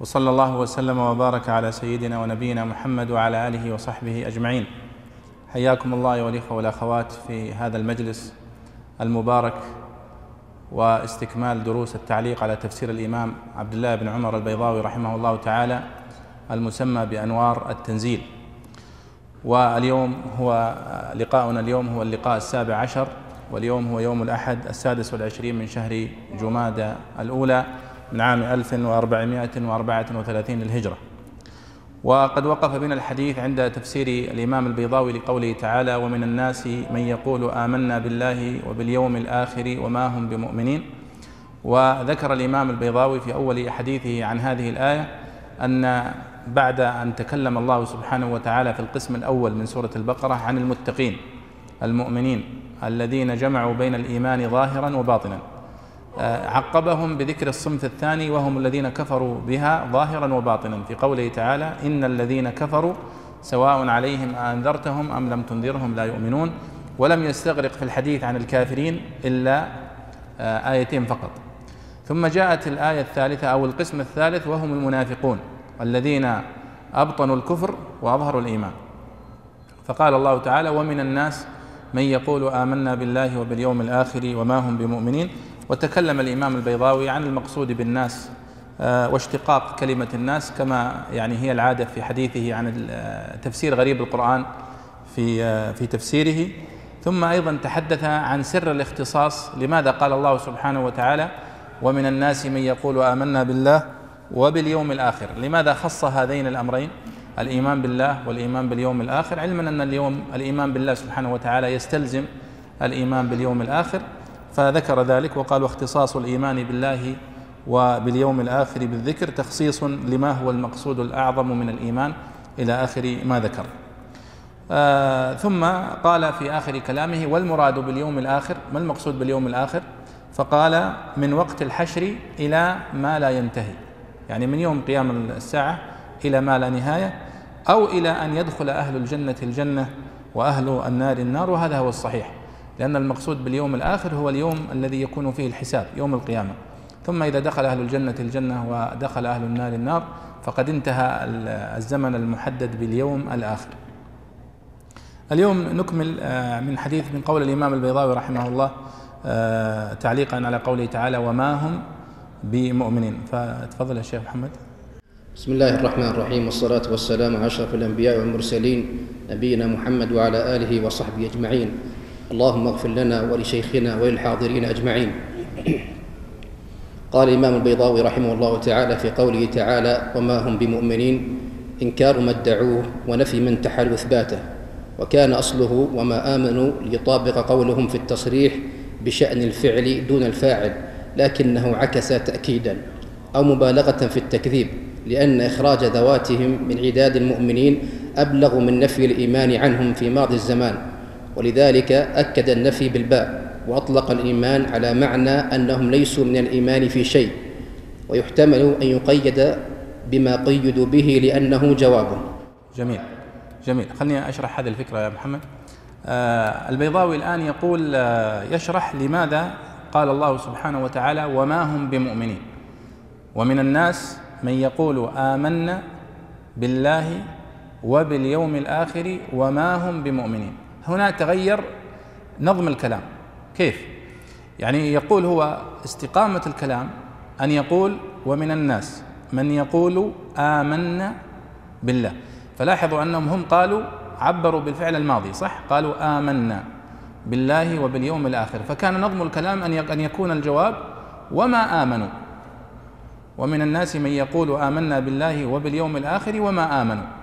وصلى الله وسلم وبارك على سيدنا ونبينا محمد وعلى آله وصحبه أجمعين. حياكم الله أيها الإخوة والأخوات في هذا المجلس المبارك واستكمال دروس التعليق على تفسير الإمام عبد الله بن عمر البيضاوي رحمه الله تعالى المسمى بأنوار التنزيل. واليوم هو لقاؤنا اليوم هو اللقاء السابع عشر واليوم هو يوم الأحد السادس والعشرين من شهر جمادى الأولى. من عام 1434 للهجرة. وقد وقف بنا الحديث عند تفسير الإمام البيضاوي لقوله تعالى ومن الناس من يقول آمنا بالله وباليوم الآخر وما هم بمؤمنين. وذكر الإمام البيضاوي في أول حديثه عن هذه الآية أن بعد أن تكلم الله سبحانه وتعالى في القسم الأول من سورة البقرة عن المتقين المؤمنين الذين جمعوا بين الإيمان ظاهرا وباطنا. عقبهم بذكر الصنف الثاني وهم الذين كفروا بها ظاهرا وباطنا. في قوله تعالى إن الذين كفروا سواء عليهم أنذرتهم أم لم تنذرهم لا يؤمنون. ولم يستغرق في الحديث عن الكافرين إلا آيتين فقط. ثم جاءت الآية الثالثة أو القسم الثالث وهم المنافقون الذين أبطنوا الكفر وأظهروا الإيمان. فقال الله تعالى ومن الناس من يقول آمنا بالله وباليوم الآخر وما هم بمؤمنين. وتكلم الإمام البيضاوي عن المقصود بالناس واشتقاق كلمة الناس كما يعني هي العادة في حديثه عن تفسير غريب القرآن في في تفسيره. ثم أيضا تحدث عن سر الاختصاص لماذا قال الله سبحانه وتعالى ومن الناس من يقول آمنا بالله وباليوم الآخر لماذا خص هذين الأمرين؟ الإيمان بالله والإيمان باليوم الآخر. علما أن اليوم الإيمان بالله سبحانه وتعالى يستلزم الإيمان باليوم الآخر. فذكر ذلك وقال واختصاص الإيمان بالله وباليوم الآخر بالذكر تخصيص لما هو المقصود الأعظم من الإيمان إلى آخر ما ذكر. آه ثم قال في آخر كلامه والمراد باليوم الآخر ما المقصود باليوم الآخر؟ فقال من وقت الحشر إلى ما لا ينتهي يعني من يوم قيام الساعة إلى ما لا نهاية أو إلى أن يدخل أهل الجنة الجنة وأهل النار النار وهذا هو الصحيح. لأن المقصود باليوم الآخر هو اليوم الذي يكون فيه الحساب يوم القيامة. ثم إذا دخل أهل الجنة الجنة ودخل أهل النار النار فقد انتهى الزمن المحدد باليوم الآخر. اليوم نكمل من حديث من قول الإمام البيضاوي رحمه الله تعليقا على قوله تعالى وما هم بمؤمنين فتفضل يا شيخ محمد. بسم الله الرحمن الرحيم والصلاة والسلام على أشرف الأنبياء والمرسلين نبينا محمد وعلى آله وصحبه أجمعين. اللهم اغفر لنا ولشيخنا وللحاضرين أجمعين. قال الإمام البيضاوي رحمه الله تعالى في قوله تعالى وما هم بمؤمنين إنكار ما ادعوه ونفي من تحل إثباته. وكان أصله وما آمنوا ليطابق قولهم في التصريح بشأن الفعل دون الفاعل لكنه عكس تأكيدا أو مبالغة في التكذيب لأن إخراج ذواتهم من عداد المؤمنين أبلغ من نفي الإيمان عنهم في ماضي الزمان. ولذلك أكد النفي بالباء وأطلق الإيمان على معنى أنهم ليسوا من الإيمان في شيء ويحتمل أن يقيد بما قيدوا به لأنه جوابه جميل جميل. خليني أشرح هذه الفكرة يا محمد. آه البيضاوي الآن يقول آه يشرح لماذا قال الله سبحانه وتعالى وما هم بمؤمنين. ومن الناس من يقول آمنا بالله وباليوم الآخر وما هم بمؤمنين. هنا تغير نظم الكلام. كيف؟ يعني يقول هو استقامة الكلام أن يقول ومن الناس من يقول آمنا بالله. فلاحظوا أنهم هم قالوا عبروا بالفعل الماضي صح؟ قالوا آمنا بالله وباليوم الآخر. فكان نظم الكلام أن يكون الجواب وما آمنوا. ومن الناس من يقول آمنا بالله وباليوم الآخر وما آمنوا.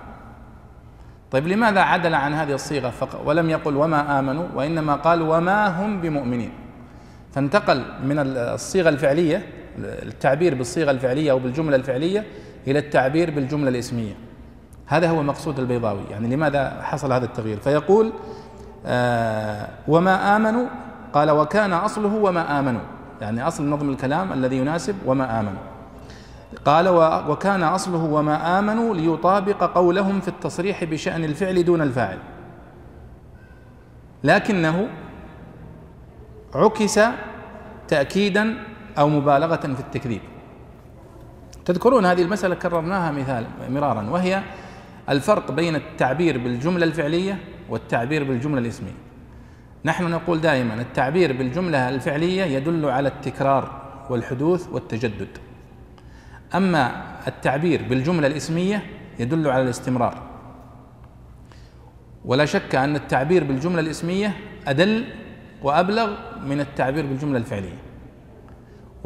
طيب لماذا عدل عن هذه الصيغة فقط؟ ولم يقل وما آمنوا وإنما قال وما هم بمؤمنين. فانتقل من الصيغة الفعلية التعبير بالصيغة الفعلية أو بالجملة الفعلية إلى التعبير بالجملة الإسمية. هذا هو مقصود البيضاوي يعني لماذا حصل هذا التغيير؟ فيقول آه وما آمنوا قال وكان أصله وما آمنوا. يعني أصل نظم الكلام الذي يناسب وما آمنوا. قال وكان أصله وما آمنوا ليطابق قولهم في التصريح بشأن الفعل دون الفاعل. لكنه عكس تأكيدا أو مبالغة في التكذيب. تذكرون هذه المسألة كررناها مثال مرارا وهي الفرق بين التعبير بالجملة الفعلية والتعبير بالجملة الإسمية. نحن نقول دائما التعبير بالجملة الفعلية يدل على التكرار والحدوث والتجدد. أما التعبير بالجملة الإسمية يدل على الاستمرار. ولا شك أن التعبير بالجملة الإسمية أدل وأبلغ من التعبير بالجملة الفعلية.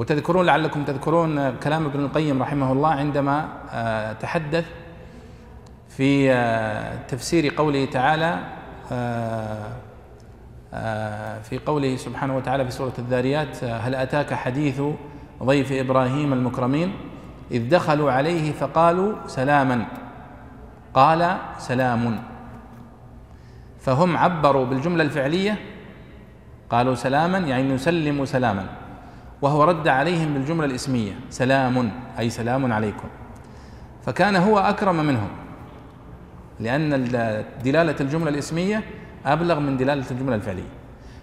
وتذكرون لعلكم تذكرون كلام ابن القيم رحمه الله عندما آه، تحدث في آه، تفسير قوله تعالى آه، في قوله سبحانه وتعالى في سورة الذاريات هل أتاك حديث ضيف إبراهيم المكرمين؟ إذ دخلوا عليه فقالوا سلاما. قال سلام. فهم عبروا بالجملة الفعلية قالوا سلاما يعني نسلم سلاما. وهو رد عليهم بالجملة الإسمية سلام أي سلام عليكم. فكان هو أكرم منهم لأن دلالة الجملة الإسمية أبلغ من دلالة الجملة الفعلية.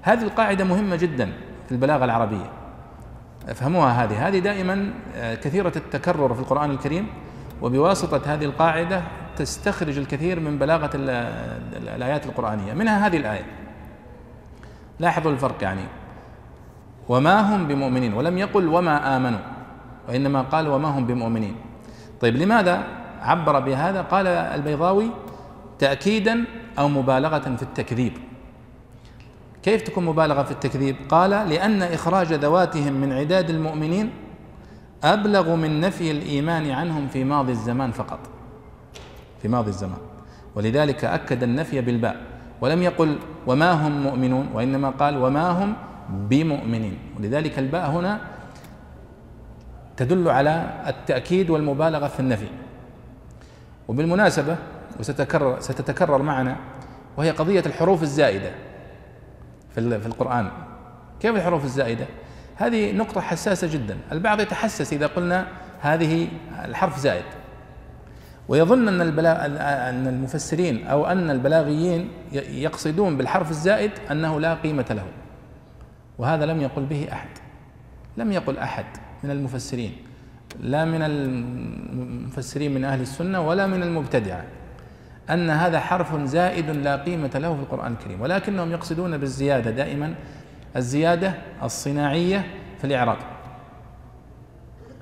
هذه القاعدة مهمة جدا في البلاغة العربية. افهموها هذه. هذه دائما آه، كثيرة التكرر في القرآن الكريم وبواسطة هذه القاعدة تستخرج الكثير من بلاغة الآيات القرآنية. منها هذه الآية. لاحظوا الفرق يعني. وما هم بمؤمنين؟ ولم يقل وما آمنوا وإنما قال وما هم بمؤمنين. طيب لماذا عبر بهذا؟ قال البيضاوي تأكيدا أو مبالغة في التكذيب. كيف تكون مبالغة في التكذيب؟ قال لأن إخراج ذواتهم من عداد المؤمنين أبلغ من نفي الإيمان عنهم في ماضي الزمان فقط. في ماضي الزمان. ولذلك أكد النفي بالباء. ولم يقل وما هم مؤمنون وإنما قال وما هم بمؤمنين. ولذلك الباء هنا تدل على التأكيد والمبالغة في النفي. وبالمناسبة وستكرر ستتكرر معنا وهي قضية الحروف الزائدة. في القرآن. كيف الحروف الزائدة؟ هذه نقطة حساسة جدا. البعض يتحسس إذا قلنا هذه الحرف زائد. ويظن أن البلا... أن المفسرين أو أن البلاغيين يقصدون بالحرف الزائد أنه لا قيمة له. وهذا لم يقل به أحد. لم يقل أحد من المفسرين. لا من المفسرين من أهل السنة ولا من المبتدعة. أن هذا حرف زائد لا قيمة له في القرآن الكريم ولكنهم يقصدون بالزيادة دائما الزيادة الصناعية في الإعراب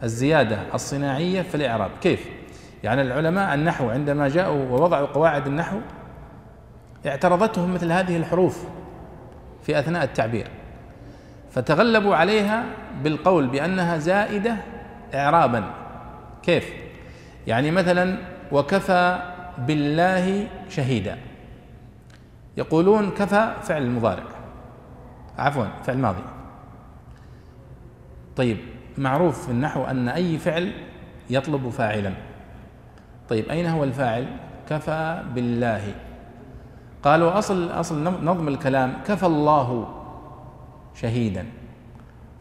الزيادة الصناعية في الإعراب كيف؟ يعني العلماء النحو عندما جاءوا ووضعوا قواعد النحو اعترضتهم مثل هذه الحروف في أثناء التعبير فتغلبوا عليها بالقول بأنها زائدة إعرابا كيف؟ يعني مثلا وكفى بالله شهيدا. يقولون كفى فعل مضارع. عفوا فعل ماضي. طيب معروف في النحو أن أي فعل يطلب فاعلا. طيب أين هو الفاعل؟ كفى بالله. قالوا أصل أصل نظم الكلام كفى الله شهيدا.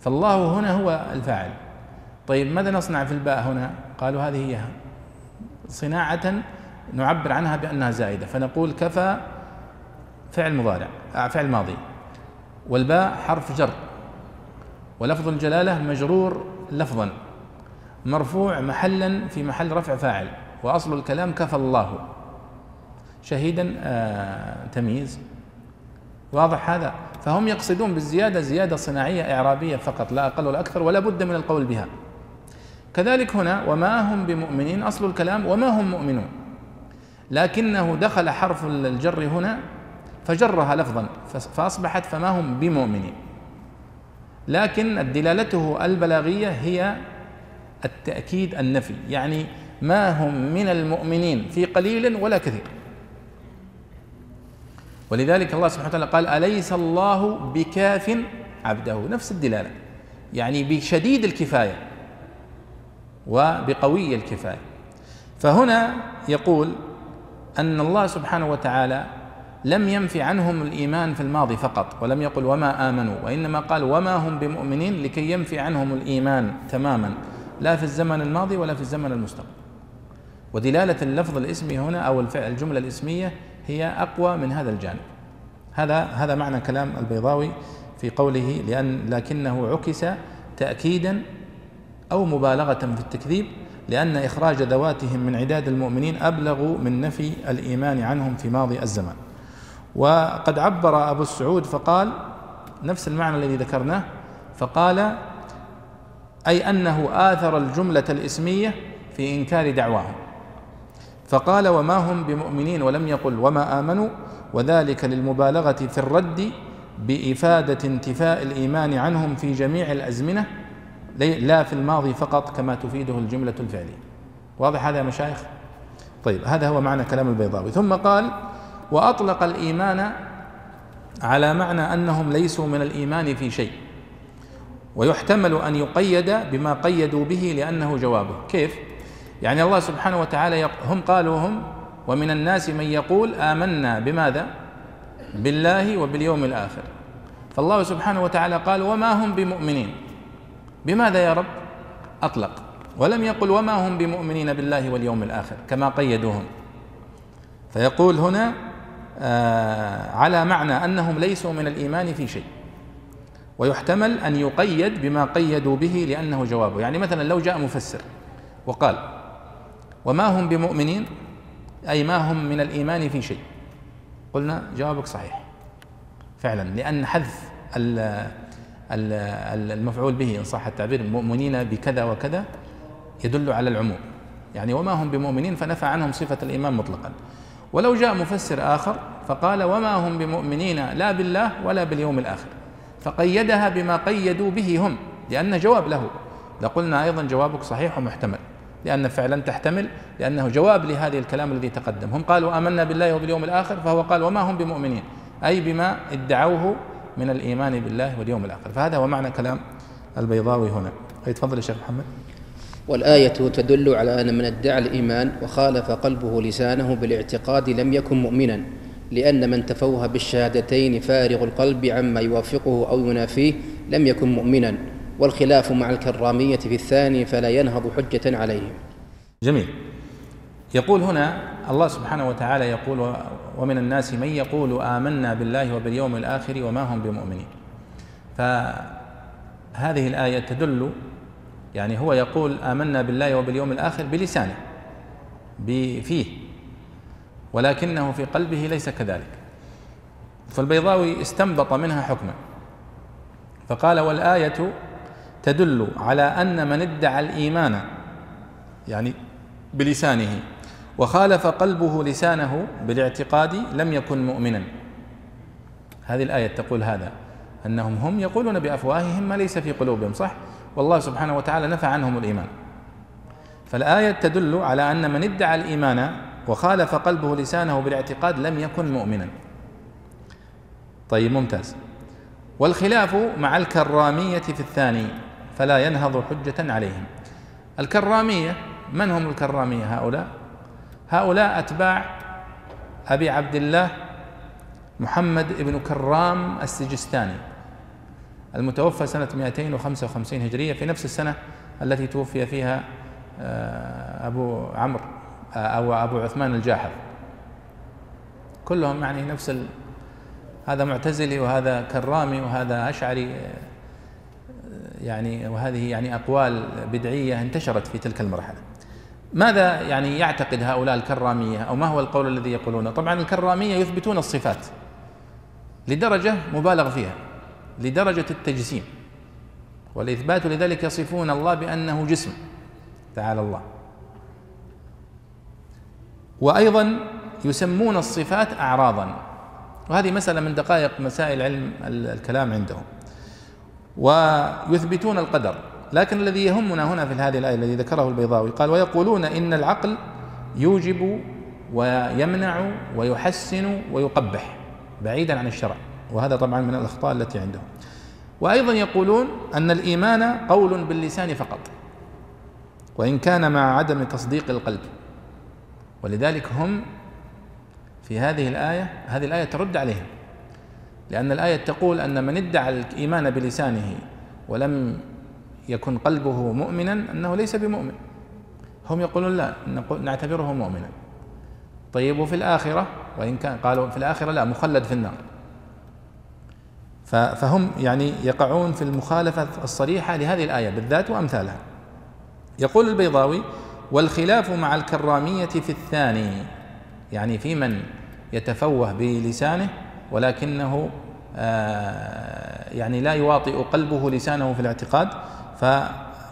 فالله هنا هو الفاعل. طيب ماذا نصنع في الباء هنا؟ قالوا هذه هي صناعة نعبر عنها بأنها زائدة. فنقول كفى فعل مضارع آه، فعل ماضي. والباء حرف جر. ولفظ الجلالة مجرور لفظا. مرفوع محلا في محل رفع فاعل. وأصل الكلام كفى الله. شهيدا آه تمييز. واضح هذا؟ فهم يقصدون بالزيادة زيادة صناعية إعرابية فقط لا أقل ولا أكثر ولا بد من القول بها. كذلك هنا وما هم بمؤمنين؟ أصل الكلام وما هم مؤمنون؟ لكنه دخل حرف الجر هنا فجرها لفظا فأصبحت فما هم بمؤمنين. لكن دلالته البلاغية هي التأكيد النفي يعني ما هم من المؤمنين في قليل ولا كثير. ولذلك الله سبحانه وتعالى قال أليس الله بكاف عبده؟ نفس الدلالة يعني بشديد الكفاية وبقوي الكفاية. فهنا يقول أن الله سبحانه وتعالى لم ينفي عنهم الإيمان في الماضي فقط ولم يقل وما آمنوا وإنما قال وما هم بمؤمنين لكي ينفي عنهم الإيمان تماما لا في الزمن الماضي ولا في الزمن المستقبل. ودلالة اللفظ الاسمي هنا أو الفعل الجملة الاسمية هي أقوى من هذا الجانب. هذا هذا معنى كلام البيضاوي في قوله لأن لكنه عكس تأكيدا أو مبالغة في التكذيب لأن إخراج ذواتهم من عداد المؤمنين أبلغ من نفي الإيمان عنهم في ماضي الزمان. وقد عبر أبو السعود فقال نفس المعنى الذي ذكرناه فقال أي أنه آثر الجملة الإسمية في إنكار دعواهم. فقال وما هم بمؤمنين ولم يقل وما آمنوا وذلك للمبالغة في الرد بإفادة انتفاء الإيمان عنهم في جميع الأزمنة لا في الماضي فقط كما تفيده الجملة الفعلية. واضح هذا يا مشايخ؟ طيب هذا هو معنى كلام البيضاوي. ثم قال وأطلق الإيمان على معنى أنهم ليسوا من الإيمان في شيء ويحتمل أن يقيد بما قيدوا به لأنه جوابه. كيف؟ يعني الله سبحانه وتعالى هم قالوا هم ومن الناس من يقول آمنا بماذا؟ بالله وباليوم الآخر. فالله سبحانه وتعالى قال وما هم بمؤمنين؟ بماذا يا رب؟ أطلق. ولم يقل وما هم بمؤمنين بالله واليوم الآخر كما قيدوهم. فيقول هنا آه على معنى أنهم ليسوا من الإيمان في شيء. ويحتمل أن يقيد بما قيدوا به لأنه جوابه يعني مثلا لو جاء مفسر وقال وما هم بمؤمنين؟ أي ما هم من الإيمان في شيء؟ قلنا جوابك صحيح. فعلا لأن حذف المفعول به إن صح التعبير المؤمنين بكذا وكذا يدل على العموم. يعني وما هم بمؤمنين فنفى عنهم صفة الإيمان مطلقا. ولو جاء مفسر آخر فقال وما هم بمؤمنين لا بالله ولا باليوم الآخر. فقيدها بما قيدوا به هم لأن جواب له. لقلنا أيضا جوابك صحيح ومحتمل لأن فعلا تحتمل لأنه جواب لهذه الكلام الذي تقدم. هم قالوا آمنا بالله وباليوم الآخر فهو قال وما هم بمؤمنين. أي بما ادعوه من الإيمان بالله واليوم الآخر. فهذا هو معنى كلام البيضاوي هنا. تفضل يا شيخ محمد. والآية تدل على أن من ادعى الإيمان وخالف قلبه لسانه بالاعتقاد لم يكن مؤمنا لأن من تفوه بالشهادتين فارغ القلب عما يوافقه أو ينافيه لم يكن مؤمنا. والخلاف مع الكرامية في الثاني فلا ينهض حجة عليهم جميل. يقول هنا الله سبحانه وتعالى يقول ومن الناس من يقول آمنا بالله وباليوم الآخر وما هم بمؤمنين. فهذه الآية تدل يعني هو يقول آمنا بالله وباليوم الآخر بلسانه فيه ولكنه في قلبه ليس كذلك. فالبيضاوي استنبط منها حكما. فقال والآية تدل على أن من ادعى الإيمان يعني بلسانه وخالف قلبه لسانه بالاعتقاد لم يكن مؤمنا. هذه الآية تقول هذا أنهم هم يقولون بأفواههم ما ليس في قلوبهم صح؟ والله سبحانه وتعالى نفى عنهم الإيمان. فالآية تدل على أن من ادعى الإيمان وخالف قلبه لسانه بالاعتقاد لم يكن مؤمنا. طيب ممتاز. والخلاف مع الكرامية في الثاني فلا ينهض حجة عليهم. الكرامية من هم الكرامية هؤلاء؟ هؤلاء أتباع أبي عبد الله محمد بن كرام السجستاني المتوفى سنة 255 هجرية في نفس السنة التي توفي فيها آه، أبو عمرو آه، أو أبو عثمان الجاحظ. كلهم يعني نفس ال... هذا معتزلي وهذا كرامي وهذا أشعري آه، يعني وهذه يعني أقوال بدعية انتشرت في تلك المرحلة. ماذا يعني يعتقد هؤلاء الكرامية؟ أو ما هو القول الذي يقولونه؟ طبعا الكرامية يثبتون الصفات لدرجة مبالغ فيها لدرجة التجسيم والإثبات لذلك يصفون الله بأنه جسم تعالى الله. وأيضا يسمون الصفات أعراضا. وهذه مسألة من دقائق مسائل علم الكلام عندهم. ويثبتون القدر. لكن الذي يهمنا هنا في هذه الآية الذي ذكره البيضاوي قال ويقولون إن العقل يوجب ويمنع ويحسن ويقبح بعيدا عن الشرع. وهذا طبعا من الأخطاء التي عندهم. وأيضا يقولون أن الإيمان قول باللسان فقط وإن كان مع عدم تصديق القلب. ولذلك هم في هذه الآية هذه الآية ترد عليهم لأن الآية تقول أن من ادعى الإيمان بلسانه ولم يكن قلبه مؤمنا أنه ليس بمؤمن. هم يقولون لا نعتبره مؤمنا. طيب وفي الآخرة؟ وإن كان قالوا في الآخرة لا مخلد في النار. فهم يعني يقعون في المخالفة الصريحة لهذه الآية بالذات وأمثالها. يقول البيضاوي والخلاف مع الكرامية في الثاني. يعني في من يتفوه بلسانه ولكنه آه، يعني لا يواطئ قلبه لسانه في الاعتقاد.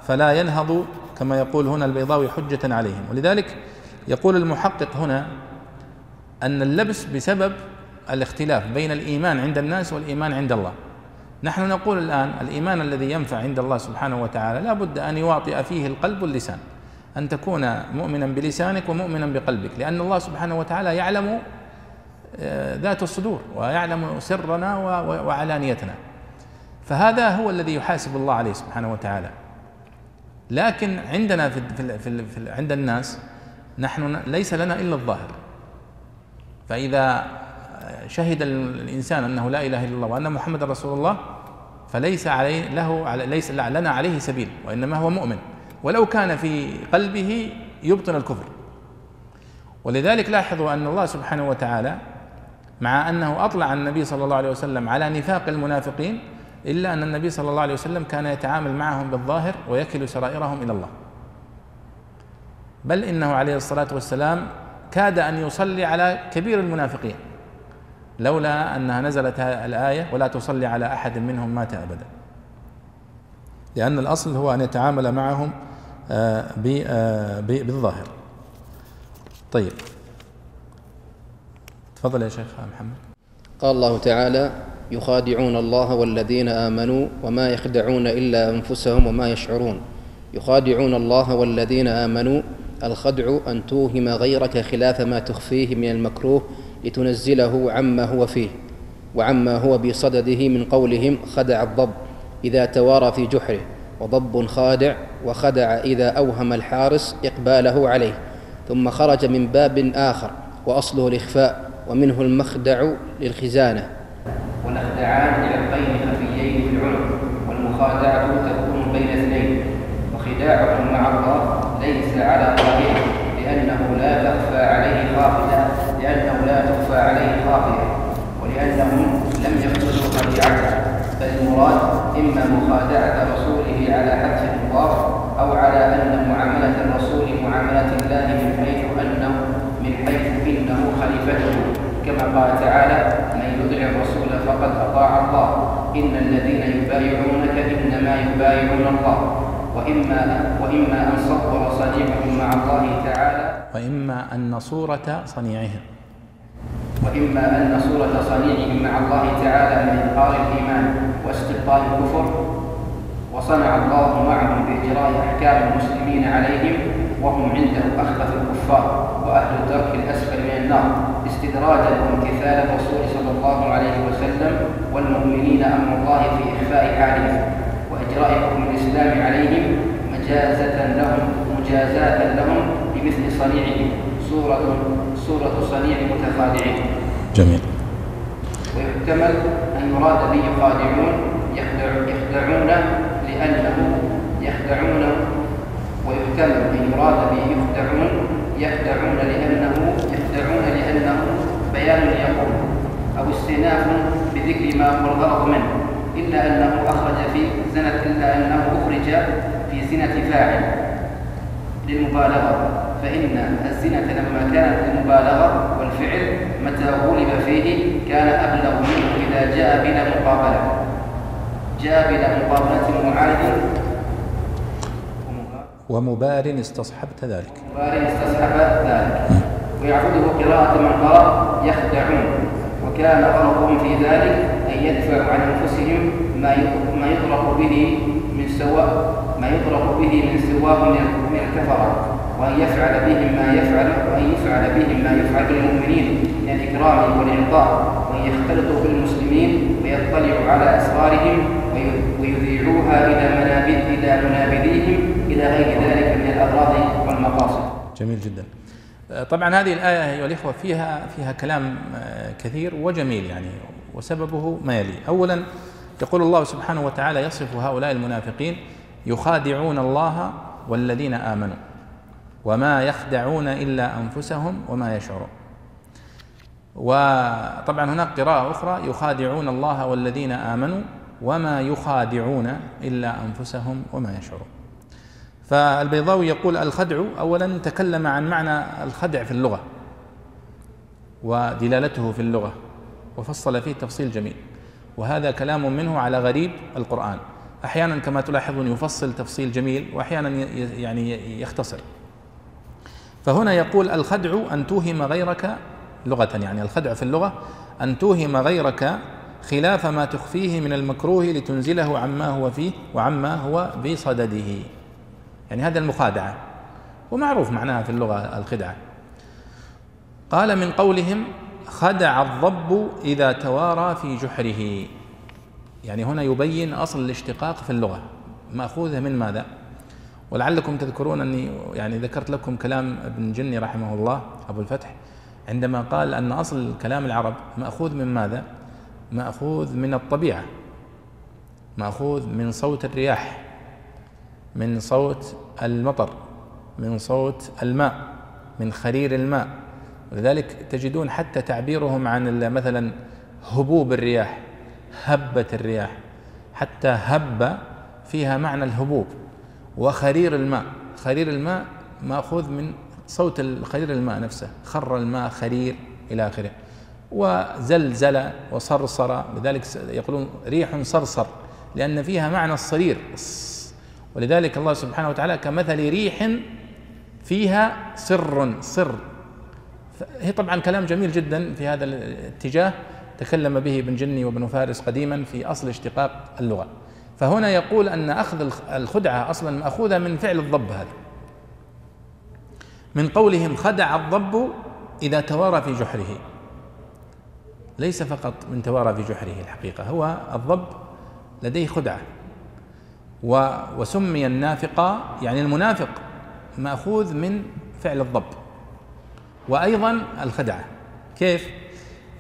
فلا ينهض كما يقول هنا البيضاوي حجة عليهم. ولذلك يقول المحقق هنا أن اللبس بسبب الاختلاف بين الإيمان عند الناس والإيمان عند الله. نحن نقول الآن الإيمان الذي ينفع عند الله سبحانه وتعالى لا بد أن يواطئ فيه القلب واللسان أن تكون مؤمنا بلسانك ومؤمنا بقلبك لأن الله سبحانه وتعالى يعلم آه، ذات الصدور ويعلم سرنا وعلانيتنا. فهذا هو الذي يحاسب الله عليه سبحانه وتعالى. لكن عندنا في, في, في, في عند الناس نحن ليس لنا إلا الظاهر. فإذا شهد الإنسان أنه لا إله إلا الله وأن محمد رسول الله فليس عليه له ليس لنا عليه سبيل وإنما هو مؤمن. ولو كان في قلبه يبطن الكفر. ولذلك لاحظوا أن الله سبحانه وتعالى مع أنه أطلع النبي صلى الله عليه وسلم على نفاق المنافقين إلا أن النبي صلى الله عليه وسلم كان يتعامل معهم بالظاهر ويكل سرائرهم إلى الله. بل إنه عليه الصلاة والسلام كاد أن يصلي على كبير المنافقين. لولا أنها نزلت الآية ولا تصلي على أحد منهم مات أبدا. لأن الأصل هو أن يتعامل معهم آه، آه، بالظاهر. طيب. تفضل يا شيخ محمد. قال الله تعالى يخادعون الله والذين آمنوا وما يخدعون إلا أنفسهم وما يشعرون. يخادعون الله والذين آمنوا. الخدع أن توهم غيرك خلاف ما تخفيه من المكروه لتنزله عما هو فيه وعما هو بصدده من قولهم خدع الضب إذا توارى في جحره وضب خادع وخدع إذا أوهم الحارس إقباله عليه. ثم خرج من باب آخر وأصله الإخفاء ومنه المخدع للخزانة. والأخدعان إلى القين خفيين في العنق والمخادعة تكون بين اثنين. وخداعهم مع الله ليس على قائله لأنه لا تخفى عليه خافية لأنه لا تخفى عليه خافية. ولأنهم لم يقصدوا خديعته بل المراد إما مخادعة رسوله على حذف المضاف أو على أن معاملة الرسول معاملة الله من حيث أنه من حيث إنه خليفته. كما قال تعالى يطع الرسول فقد أطاع الله. إن الذين يبايعونك إنما يبايعون الله. وإما وإما أن صبر صنيعهم مع الله تعالى. وإما أن صورة صنيعهم. وإما أن صورة صنيعهم مع الله تعالى من إظهار الإيمان واستبطال الكفر. وصنع الله معهم بإجراء أحكام المسلمين عليهم وهم عنده أخبث الكفار وأهل الدرك الأسفل من النار. استدراجا وامتثال الرسول صلى الله عليه وسلم والمؤمنين أمر الله في إخفاء حالهم وإجراء حكم الإسلام عليهم مجازة لهم مجازاة لهم بمثل صنيعهم. سورة سورة صنيع متخادعين جميل. ويحتمل أن يراد به يخادعون يخدع يخدعون لأنه يخدعون ويحتمل أن يراد به يخدعون يخدعون لأنه يخدعون لأنه بيان يقول أو استئناف بذكر ما هو الغرض منه. إلا أنه أخرج في زنة إلا أنه أخرج في زنة فاعل للمبالغة. فإن الزنة لما كانت للمبالغة والفعل متى غلب فيه كان أبلغ منه إذا جاء بلا مقابلة. جاء بلا مقابلة معارض ومبار استصحبت ذلك. مبار استصحب ذلك. ويعبده قراءة من قال يخدعون وكان غرضهم في ذلك أن يدفعوا عن أنفسهم ما ما يطرق به من سواء ما يطرق به من سواه من الكفرة وأن يفعل بهم ما يفعل وأن يفعل بهم ما يفعل بالمؤمنين من الإكرام والإعطاء وأن يختلطوا بالمسلمين ويطلعوا على أسرارهم ويذيعوها إلى منابذ إلى منابذيهم إلى غير ذلك من الأغراض والمقاصد. جميل جدا. طبعا هذه الآية أيها الإخوة فيها فيها كلام آه، كثير وجميل يعني وسببه ما يلي. أولا يقول الله سبحانه وتعالى يصف هؤلاء المنافقين يخادعون الله والذين آمنوا وما يخدعون إلا أنفسهم وما يشعرون. وطبعا هناك قراءة أخرى يخادعون الله والذين آمنوا وما يخادعون إلا أنفسهم وما يشعرون. فالبيضاوي يقول الخدع أولا تكلم عن معنى الخدع في اللغة ودلالته في اللغة وفصل فيه تفصيل جميل. وهذا كلام منه على غريب القرآن. أحيانا كما تلاحظون يفصل تفصيل جميل وأحيانا يعني يختصر. فهنا يقول الخدع أن توهم غيرك لغة يعني الخدع في اللغة أن توهم غيرك خلاف ما تخفيه من المكروه لتنزله عما هو فيه وعما هو بصدده. يعني هذا المخادعة. ومعروف معناها في اللغة الخدعة. قال من قولهم خدع الضب إذا توارى في جحره. يعني هنا يبين أصل الاشتقاق في اللغة. مأخوذة من ماذا؟ ولعلكم تذكرون أني يعني ذكرت لكم كلام ابن جني رحمه الله أبو الفتح عندما قال أن أصل كلام العرب مأخوذ من ماذا؟ مأخوذ من الطبيعة. مأخوذ من صوت الرياح. من صوت المطر من صوت الماء من خرير الماء. ولذلك تجدون حتى تعبيرهم عن مثلا هبوب الرياح هبة الرياح. حتى هب فيها معنى الهبوب. وخرير الماء خرير الماء مأخوذ من صوت خرير الماء نفسه. خر الماء خرير إلى آخره. وزلزل وصرصر. لذلك يقولون ريح صرصر لأن فيها معنى الصرير. ولذلك الله سبحانه وتعالى كمثل ريح فيها سر سر. هي طبعا كلام جميل جدا في هذا الاتجاه. تكلم به ابن جني وابن فارس قديما في أصل اشتقاق اللغة. فهنا يقول أن أخذ الخدعة أصلا مأخوذة من فعل الضب هذا. من قولهم خدع الضب إذا توارى في جحره. ليس فقط من توارى في جحره الحقيقة هو الضب لديه خدعة. وسمي النافقة يعني المنافق مأخوذ من فعل الضب وأيضا الخدعة. كيف؟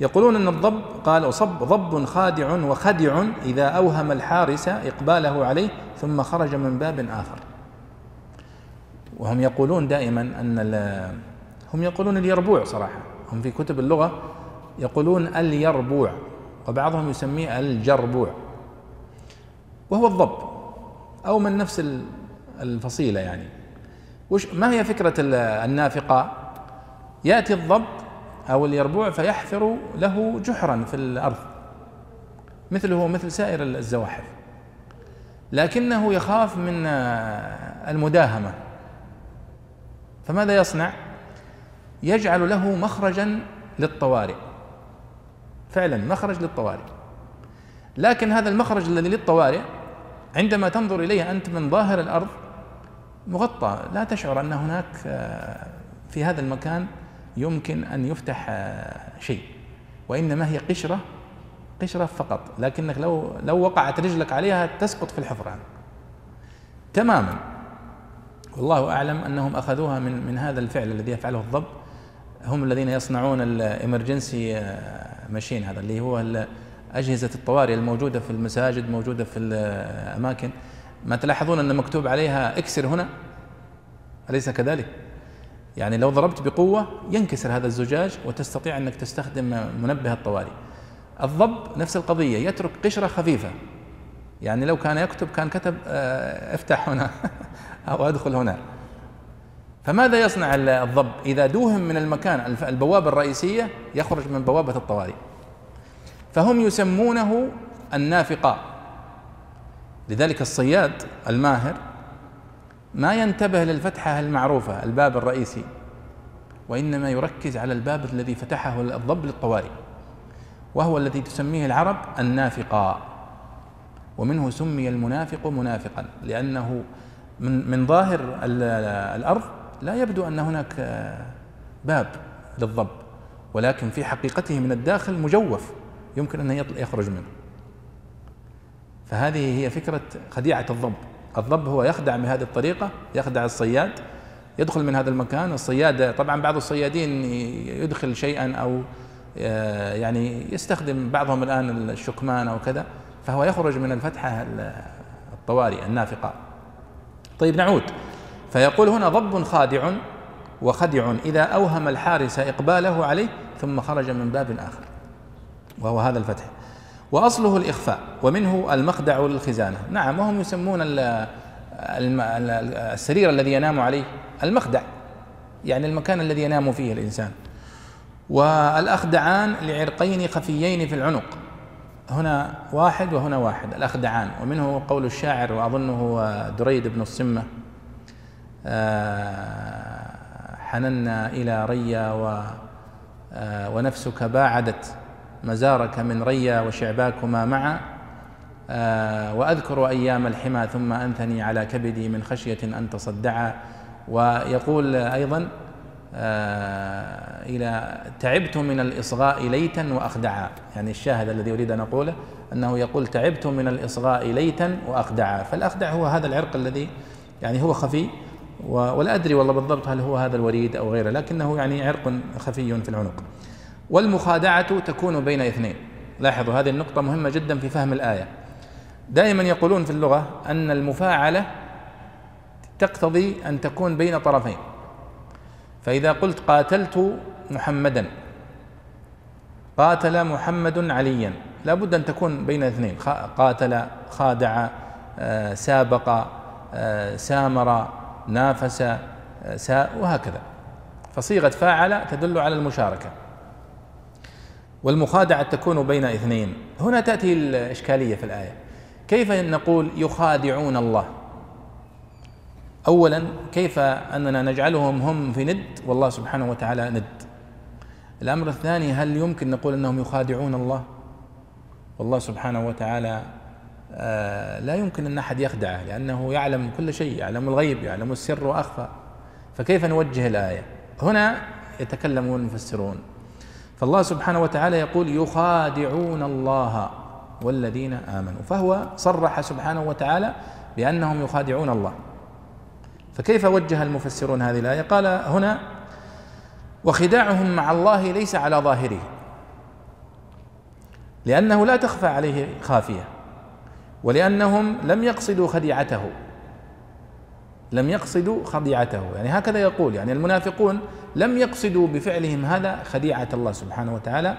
يقولون أن الضب قال أصب ضب خادع وخدع إذا أوهم الحارس إقباله عليه ثم خرج من باب آخر. وهم يقولون دائما أن هم يقولون اليربوع صراحة. هم في كتب اللغة يقولون اليربوع وبعضهم يسميه الجربوع. وهو الضب. أو من نفس الفصيلة يعني. وش ما هي فكرة النافقة؟ يأتي الضب أو اليربوع فيحفر له جحرا في الأرض. مثله مثل سائر الزواحف. لكنه يخاف من المداهمة. فماذا يصنع؟ يجعل له مخرجا للطوارئ. فعلا مخرج للطوارئ. لكن هذا المخرج الذي للطوارئ عندما تنظر إليه أنت من ظاهر الأرض مغطى. لا تشعر أن هناك آه، في هذا المكان يمكن أن يفتح آه، شيء. وإنما هي قشرة قشرة فقط. لكنك لو لو وقعت رجلك عليها تسقط في الحفرة تماما. والله أعلم أنهم أخذوها من من هذا الفعل الذي يفعله الضب. هم الذين يصنعون الامرجنسي ماشين هذا اللي هو أجهزة الطوارئ الموجودة في المساجد موجودة في الأماكن. ما تلاحظون أن مكتوب عليها إكسر هنا؟ أليس كذلك؟ يعني لو ضربت بقوة ينكسر هذا الزجاج وتستطيع أنك تستخدم منبه الطوارئ. الضب نفس القضية يترك قشرة خفيفة. يعني لو كان يكتب كان كتب آه، افتح هنا أو أدخل هنا. فماذا يصنع الضب؟ إذا دوهم من المكان البوابة الرئيسية يخرج من بوابة الطوارئ. فهم يسمونه النافقة. لذلك الصياد الماهر ما ينتبه للفتحة المعروفة الباب الرئيسي وإنما يركز على الباب الذي فتحه الضب للطوارئ وهو الذي تسميه العرب النافقا ومنه سمي المنافق منافقا لأنه من من ظاهر الأرض لا يبدو أن هناك باب للضب ولكن في حقيقته من الداخل مجوف. يمكن أن يخرج منه. فهذه هي فكرة خديعة الضب. الضب هو يخدع بهذه الطريقة يخدع الصياد يدخل من هذا المكان. الصياد طبعا بعض الصيادين يدخل شيئا أو آه، يعني يستخدم بعضهم الآن الشكمان أو كذا فهو يخرج من الفتحة الطوارئ النافقة. طيب نعود. فيقول هنا ضب خادع وخدع إذا أوهم الحارس إقباله عليه ثم خرج من باب آخر. وهو هذا الفتح. وأصله الإخفاء ومنه المخدع للخزانة. نعم وهم يسمون السرير الذي ينام عليه المخدع يعني المكان الذي ينام فيه الإنسان. والأخدعان لعرقين خفيين في العنق. هنا واحد وهنا واحد الأخدعان. ومنه قول الشاعر وأظنه دريد بن الصمة آه، حننا إلى ريا آه، ونفسك باعدت. مزارك من ريا وشعباكما معا. آه، وأذكر أيام الحمى ثم أنثني على كبدي من خشية أن تصدعا. ويقول أيضا آه، إلى تعبت من الإصغاء ليتا وأخدعا. يعني الشاهد الذي أريد أن أقوله أنه يقول تعبت من الإصغاء ليتا وأخدعا. فالأخدع هو هذا العرق الذي يعني هو خفي. ولا أدري والله بالضبط هل هو هذا الوريد أو غيره لكنه يعني عرق خفي في العنق. والمخادعة تكون بين اثنين. لاحظوا هذه النقطة مهمة جدا في فهم الآية. دائما يقولون في اللغة أن المفاعلة تقتضي أن تكون بين طرفين. فإذا قلت قاتلت محمدا قاتل محمد عليا لابد أن تكون بين اثنين. قاتل خادع آه، سابق آه، سامر نافس آه، وهكذا. فصيغة فاعل تدل على المشاركة. والمخادعة تكون بين اثنين. هنا تأتي الإشكالية في الآية. كيف نقول يخادعون الله؟ اولا كيف أننا نجعلهم هم في ند والله سبحانه وتعالى ند. الأمر الثاني هل يمكن نقول أنهم يخادعون الله؟ والله سبحانه وتعالى آه، لا يمكن أن أحد يخدعه لأنه يعلم كل شيء يعلم الغيب يعلم السر وأخفى. فكيف نوجه الآية؟ هنا يتكلمون المفسرون فالله سبحانه وتعالى يقول يخادعون الله والذين آمنوا. فهو صرح سبحانه وتعالى بأنهم يخادعون الله. فكيف وجه المفسرون هذه الآية؟ قال هنا وخداعهم مع الله ليس على ظاهره لأنه لا تخفى عليه خافية ولأنهم لم يقصدوا خديعته. لم يقصدوا خديعته. يعني هكذا يقول يعني المنافقون لم يقصدوا بفعلهم هذا خديعة الله سبحانه وتعالى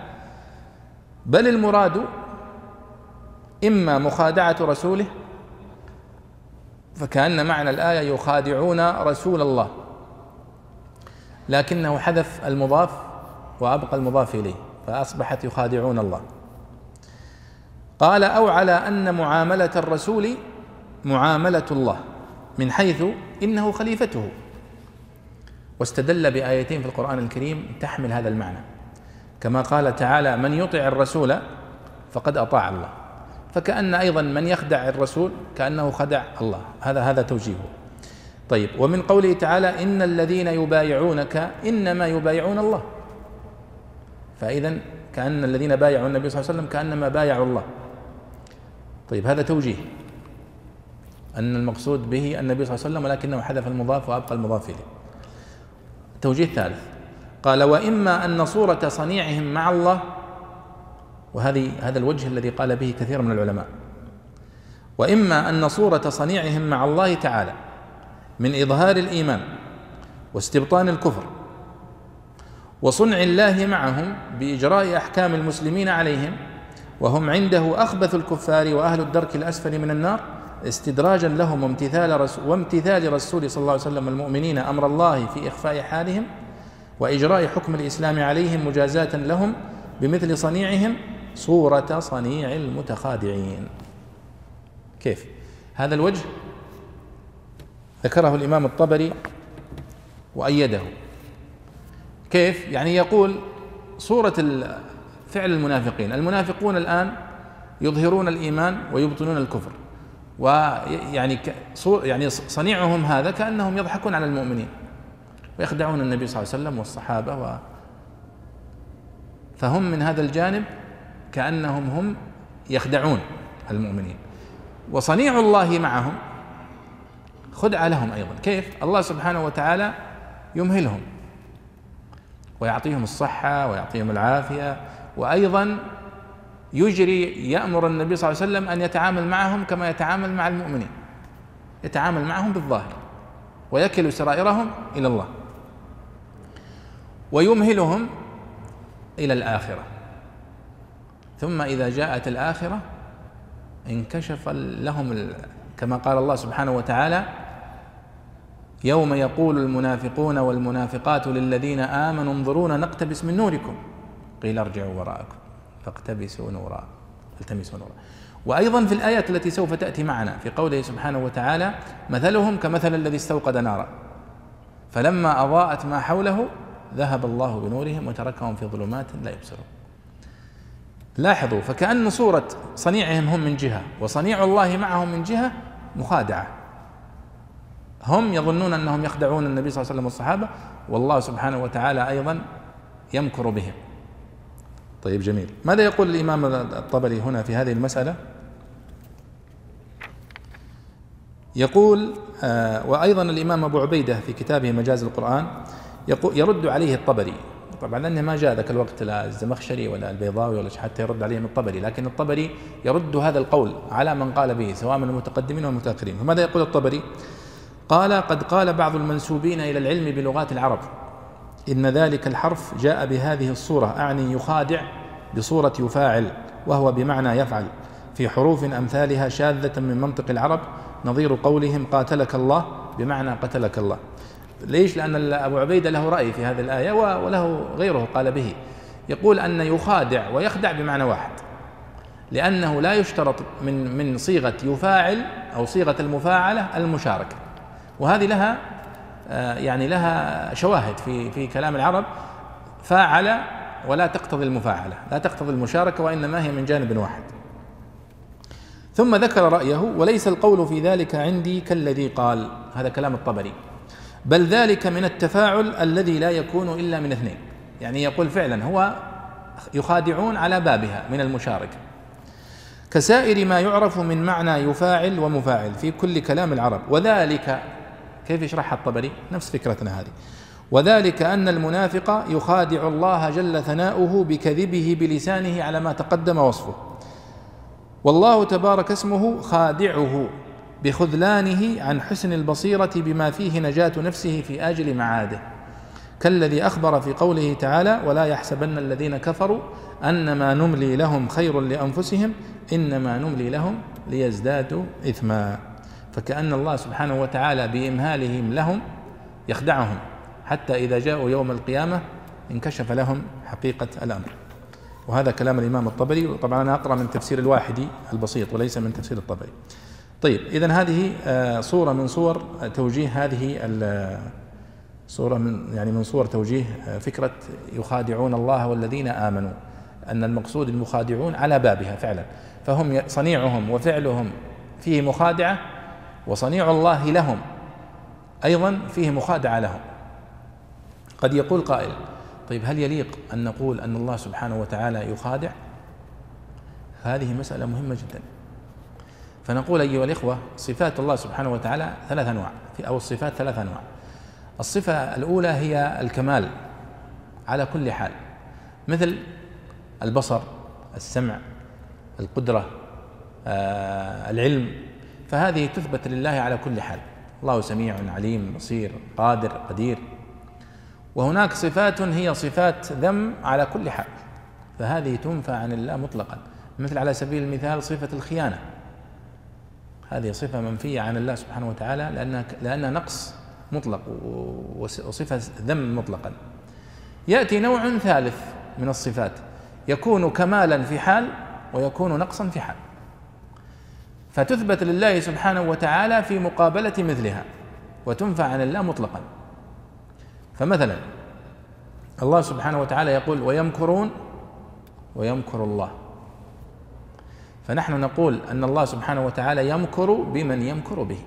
بل المراد إما مخادعة رسوله فكأن معنى الآية يخادعون رسول الله لكنه حذف المضاف وأبقى المضاف إليه فأصبحت يخادعون الله. قال أو على أن معاملة الرسول معاملة الله. من حيث إنه خليفته. واستدل بآيتين في القرآن الكريم تحمل هذا المعنى. كما قال تعالى من يطع الرسول فقد أطاع الله. فكأن أيضا من يخدع الرسول كأنه خدع الله. هذا هذا توجيهه. طيب ومن قوله تعالى إن الذين يبايعونك إنما يبايعون الله. فإذا كأن الذين بايعوا النبي صلى الله عليه وسلم كأنما بايعوا الله. طيب هذا توجيه. أن المقصود به النبي صلى الله عليه وسلم ولكنه حذف المضاف وأبقى المضاف إليه. توجيه ثالث. قال وإما أن صورة صنيعهم مع الله وهذه هذا الوجه الذي قال به كثير من العلماء. وإما أن صورة صنيعهم مع الله تعالى من إظهار الإيمان واستبطان الكفر وصنع الله معهم بإجراء أحكام المسلمين عليهم وهم عنده أخبث الكفار وأهل الدرك الأسفل من النار استدراجا لهم وامتثال رسول وامتثال رسول صلى الله عليه وسلم المؤمنين أمر الله في إخفاء حالهم وإجراء حكم الإسلام عليهم مجازاة لهم بمثل صنيعهم صورة صنيع المتخادعين. كيف؟ هذا الوجه ذكره الإمام الطبري وأيده. كيف؟ يعني يقول صورة فعل المنافقين. المنافقون الآن يظهرون الإيمان ويبطنون الكفر. ويعني يعني صنيعهم هذا كأنهم يضحكون على المؤمنين. ويخدعون النبي صلى الله عليه وسلم والصحابة و فهم من هذا الجانب كأنهم هم يخدعون المؤمنين. وصنيع الله معهم خدعة لهم أيضا. كيف؟ الله سبحانه وتعالى يمهلهم. ويعطيهم الصحة ويعطيهم العافية. وأيضا يجري يأمر النبي صلى الله عليه وسلم أن يتعامل معهم كما يتعامل مع المؤمنين. يتعامل معهم بالظاهر. ويكل سرائرهم إلى الله. ويمهلهم إلى الآخرة. ثم إذا جاءت الآخرة انكشف لهم كما قال الله سبحانه وتعالى يوم يقول المنافقون والمنافقات للذين آمنوا انظرونا نقتبس من نوركم. قيل ارجعوا وراءكم. فاقتبسوا نورا التمسوا نورا. وأيضا في الآيات التي سوف تأتي معنا في قوله سبحانه وتعالى مثلهم كمثل الذي استوقد نارا فلما أضاءت ما حوله ذهب الله بنورهم وتركهم في ظلمات لا يبصرون. لاحظوا فكأن صورة صنيعهم هم من جهة وصنيع الله معهم من جهة مخادعة. هم يظنون أنهم يخدعون النبي صلى الله عليه وسلم والصحابة والله سبحانه وتعالى أيضا يمكر بهم. طيب جميل. ماذا يقول الإمام الطبري هنا في هذه المسألة؟ يقول آه وأيضا الإمام أبو عبيدة في كتابه مجاز القرآن يقول يرد عليه الطبري. طبعا لأنه ما جاء ذاك الوقت لا الزمخشري ولا البيضاوي ولا حتى يرد عليهم الطبري. لكن الطبري يرد هذا القول على من قال به سواء من المتقدمين والمتأخرين فماذا يقول الطبري؟ قال قد قال بعض المنسوبين إلى العلم بلغات العرب. إن ذلك الحرف جاء بهذه الصورة. أعني يخادع بصورة يفاعل وهو بمعنى يفعل. في حروف أمثالها شاذة من منطق العرب نظير قولهم قاتلك الله بمعنى قتلك الله. ليش؟ لأن أبو عبيدة له رأي في هذه الآية وله غيره قال به. يقول أن يخادع ويخدع بمعنى واحد. لأنه لا يشترط من من صيغة يفاعل أو صيغة المفاعلة المشاركة. وهذه لها يعني لها شواهد في في كلام العرب فاعل ولا تقتضي المفاعلة لا تقتضي المشاركة وإنما هي من جانب واحد. ثم ذكر رأيه وليس القول في ذلك عندي كالذي قال. هذا كلام الطبري. بل ذلك من التفاعل الذي لا يكون إلا من اثنين. يعني يقول فعلا هو يخادعون على بابها من المشاركة. كسائر ما يعرف من معنى يفاعل ومفاعل في كل كلام العرب. وذلك كيف يشرحها الطبري؟ نفس فكرتنا هذه. وذلك أن المنافق يخادع الله جل ثناؤه بكذبه بلسانه على ما تقدم وصفه. والله تبارك اسمه خادعه بخذلانه عن حسن البصيرة بما فيه نجاة نفسه في آجل معاده. كالذي أخبر في قوله تعالى ولا يحسبن الذين كفروا أنما نملي لهم خير لأنفسهم إنما نملي لهم ليزدادوا إثما فكأن الله سبحانه وتعالى بإمهالهم لهم يخدعهم حتى إذا جاءوا يوم القيامة انكشف لهم حقيقة الأمر. وهذا كلام الإمام الطبري طبعا أنا أقرأ من تفسير الواحدي البسيط وليس من تفسير الطبري. طيب إذا هذه آه، صورة من صور توجيه هذه صورة من يعني من صور توجيه آه، فكرة يخادعون الله والذين آمنوا أن المقصود المخادعون على بابها فعلا. فهم صنيعهم وفعلهم فيه مخادعة وصنيع الله لهم. أيضا فيه مخادعة لهم. قد يقول قائل طيب هل يليق أن نقول أن الله سبحانه وتعالى يخادع؟ هذه مسألة مهمة جدا. فنقول أيها الإخوة صفات الله سبحانه وتعالى ثلاث أنواع أو الصفات ثلاث أنواع. الصفة الأولى هي الكمال على كل حال مثل البصر السمع القدرة آه، العلم. فهذه تثبت لله على كل حال. الله سميع عليم بصير قادر قدير. وهناك صفات هي صفات ذم على كل حال. فهذه تنفى عن الله مطلقا. مثل على سبيل المثال صفة الخيانة. هذه صفة منفية عن الله سبحانه وتعالى لأنها لأنها نقص مطلق وصفة ذم مطلقا. يأتي نوع ثالث من الصفات. يكون كمالا في حال ويكون نقصا في حال. فتثبت لله سبحانه وتعالى في مقابلة مثلها وتنفى عن الله مطلقا. فمثلا الله سبحانه وتعالى يقول ويمكرون ويمكر الله. فنحن نقول أن الله سبحانه وتعالى يمكر بمن يمكر به.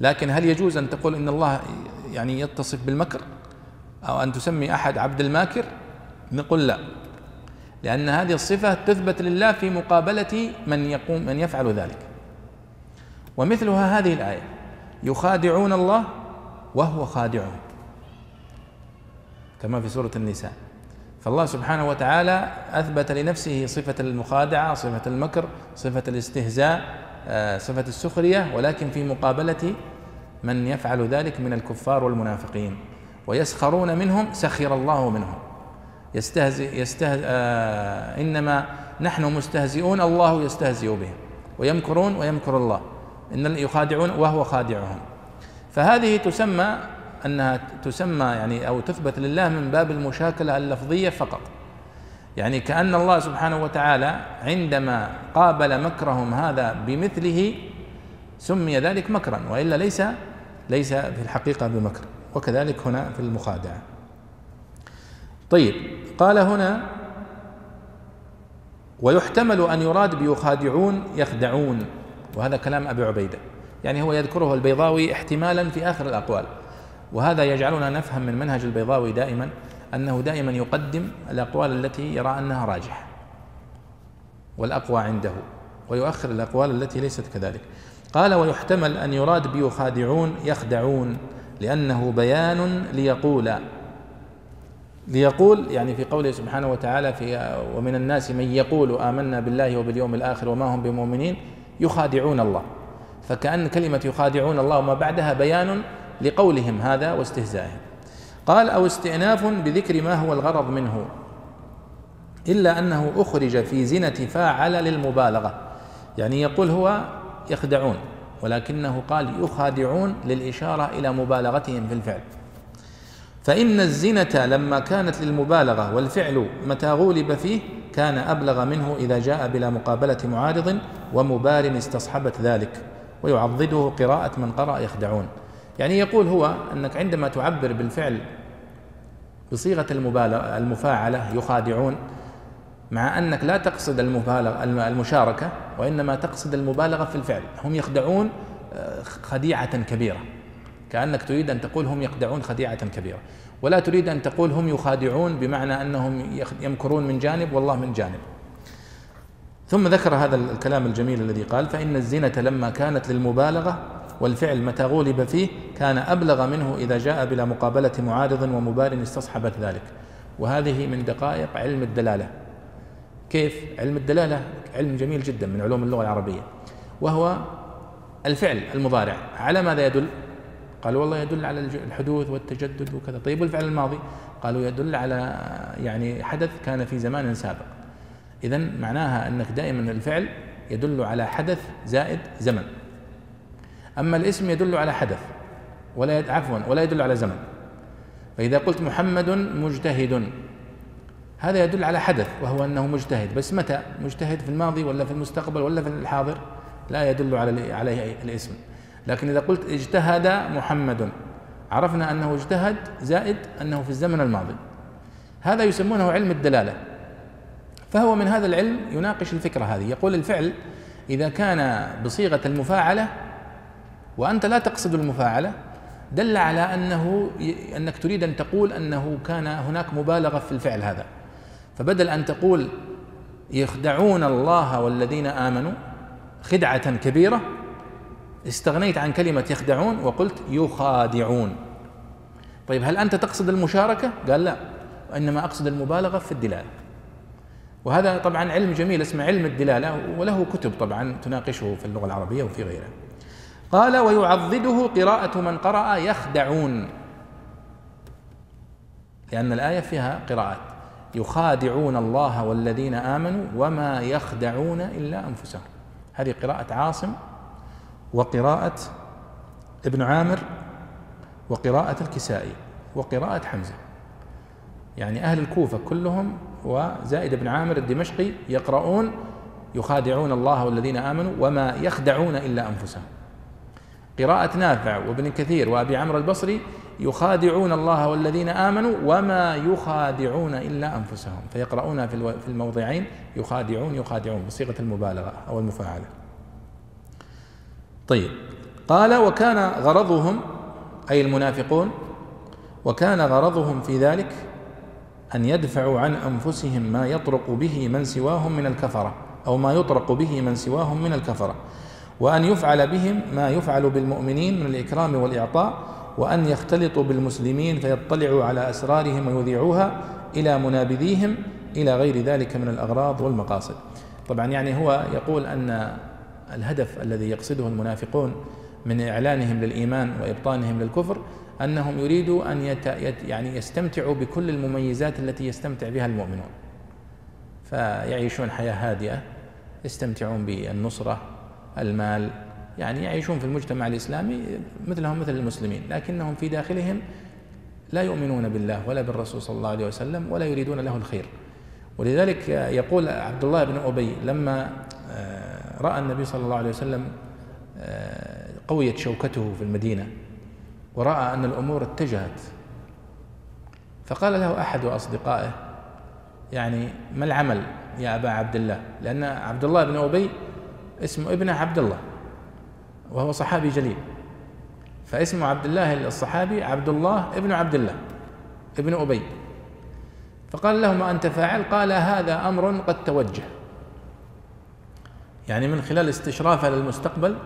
لكن هل يجوز أن تقول إن الله يعني يتصف بالمكر؟ أو أن تسمي أحد عبد الماكر؟ نقول لا. لأن هذه الصفة تثبت لله في مقابلة من يقوم من يفعل ذلك. ومثلها هذه الآية يخادعون الله وهو خادعهم. كما في سورة النساء. فالله سبحانه وتعالى أثبت لنفسه صفة المخادعة صفة المكر صفة الاستهزاء آه، صفة السخرية ولكن في مقابلة من يفعل ذلك من الكفار والمنافقين. ويسخرون منهم سخر الله منهم. يستهزئ يستهزئ آه إنما نحن مستهزئون الله يستهزئ بهم. ويمكرون ويمكر الله. إن يخادعون وهو خادعهم. فهذه تسمى أنها تسمى يعني أو تثبت لله من باب المشاكلة اللفظية فقط. يعني كأن الله سبحانه وتعالى عندما قابل مكرهم هذا بمثله سمي ذلك مكرا وإلا ليس ليس في الحقيقة بمكر. وكذلك هنا في المخادعة. طيب قال هنا ويحتمل أن يراد بيخادعون يخدعون. وهذا كلام أبي عبيدة. يعني هو يذكره البيضاوي احتمالا في آخر الأقوال. وهذا يجعلنا نفهم من منهج البيضاوي دائما أنه دائما يقدم الأقوال التي يرى أنها راجحة. والأقوى عنده. ويؤخر الأقوال التي ليست كذلك. قال ويحتمل أن يراد بيخادعون يخدعون لأنه بيان ليقول ليقول يعني في قوله سبحانه وتعالى في ومن الناس من يقول آمنا بالله وباليوم الآخر وما هم بمؤمنين يخادعون الله. فكأن كلمة يخادعون الله وما بعدها بيان لقولهم هذا واستهزائهم. قال أو استئناف بذكر ما هو الغرض منه. إلا أنه أخرج في زنة فاعل للمبالغة. يعني يقول هو يخدعون ولكنه قال يخادعون للإشارة إلى مبالغتهم في الفعل. فإن الزنة لما كانت للمبالغة والفعل متى غولب فيه كان أبلغ منه إذا جاء بلا مقابلة معارض ومبار استصحبت ذلك ويعضده قراءة من قرأ يخدعون. يعني يقول هو أنك عندما تعبر بالفعل بصيغة المبالغة المفاعلة يخادعون مع أنك لا تقصد المبالغة المشاركة وإنما تقصد المبالغة في الفعل. هم يخدعون آه، خديعة كبيرة. كأنك تريد أن تقول هم يخدعون خديعة كبيرة. ولا تريد أن تقول هم يخادعون بمعنى أنهم يمكرون من جانب والله من جانب. ثم ذكر هذا الكلام الجميل الذي قال فإن الزينة لما كانت للمبالغة والفعل متى غولب فيه كان أبلغ منه إذا جاء بلا مقابلة معارض ومبال استصحبت ذلك. وهذه من دقائق علم الدلالة. كيف؟ علم الدلالة علم جميل جدا من علوم اللغة العربية. وهو الفعل المضارع. على ماذا يدل؟ قالوا والله يدل على الحدوث والتجدد وكذا. طيب والفعل الماضي؟ قالوا يدل على يعني حدث كان في زمان سابق. إذا معناها أنك دائما الفعل يدل على حدث زائد زمن. أما الاسم يدل على حدث ولا عفوا ولا يدل على زمن. فإذا قلت محمد مجتهد هذا يدل على حدث وهو أنه مجتهد. بس متى؟ مجتهد في الماضي ولا في المستقبل ولا في الحاضر؟ لا يدل على عليه الاسم. لكن إذا قلت اجتهد محمد عرفنا أنه اجتهد زائد أنه في الزمن الماضي. هذا يسمونه علم الدلالة. فهو من هذا العلم يناقش الفكرة هذه. يقول الفعل إذا كان بصيغة المفاعلة وأنت لا تقصد المفاعلة دل على أنه أنك تريد أن تقول أنه كان هناك مبالغة في الفعل هذا. فبدل أن تقول يخدعون الله والذين آمنوا خدعة كبيرة استغنيت عن كلمة يخدعون وقلت يخادعون. طيب هل أنت تقصد المشاركة؟ قال لا وإنما أقصد المبالغة في الدلالة وهذا طبعا علم جميل اسمه علم الدلالة وله كتب طبعا تناقشه في اللغة العربية وفي غيرها قال ويعضده قراءة من قرأ يخدعون لأن الآية فيها قراءات. يخادعون الله والذين آمنوا وما يخدعون إلا أنفسهم. هذه قراءة عاصم وقراءة ابن عامر وقراءة الكسائي وقراءة حمزة. يعني أهل الكوفة كلهم وزائد بن عامر الدمشقي يقرؤون يخادعون الله والذين آمنوا وما يخدعون إلا أنفسهم. قراءة نافع وابن كثير وأبي عمرو البصري يخادعون الله والذين آمنوا وما يخادعون إلا أنفسهم. فيقرؤون في الموضعين يخادعون يخادعون بصيغة المبالغة أو المفاعلة. طيب. قال وكان غرضهم أي المنافقون وكان غرضهم في ذلك أن يدفعوا عن أنفسهم ما يطرق به من سواهم من الكفرة أو ما يطرق به من سواهم من الكفرة وأن يفعل بهم ما يفعل بالمؤمنين من الإكرام والإعطاء وأن يختلطوا بالمسلمين فيطلعوا على أسرارهم ويذيعوها إلى منابذيهم إلى غير ذلك من الأغراض والمقاصد. طبعا يعني هو يقول أن الهدف الذي يقصده المنافقون من إعلانهم للإيمان وإبطانهم للكفر أنهم يريدوا أن يت يعني يستمتعوا بكل المميزات التي يستمتع بها المؤمنون. فيعيشون حياة هادئة يستمتعون بالنصرة المال يعني يعيشون في المجتمع الإسلامي مثلهم مثل المسلمين لكنهم في داخلهم لا يؤمنون بالله ولا بالرسول صلى الله عليه وسلم ولا يريدون له الخير. ولذلك يقول عبد الله بن أبي لما رأى النبي صلى الله عليه وسلم آه، قويت شوكته في المدينة ورأى أن الأمور اتجهت. فقال له أحد أصدقائه يعني ما العمل يا أبا عبد الله؟ لأن عبد الله بن أبي اسمه ابنه عبد الله وهو صحابي جليل. فاسمه عبد الله الصحابي عبد الله ابن عبد الله ابن أبي. فقال له ما أنت فاعل؟ قال هذا أمر قد توجه. يعني من خلال استشرافه للمستقبل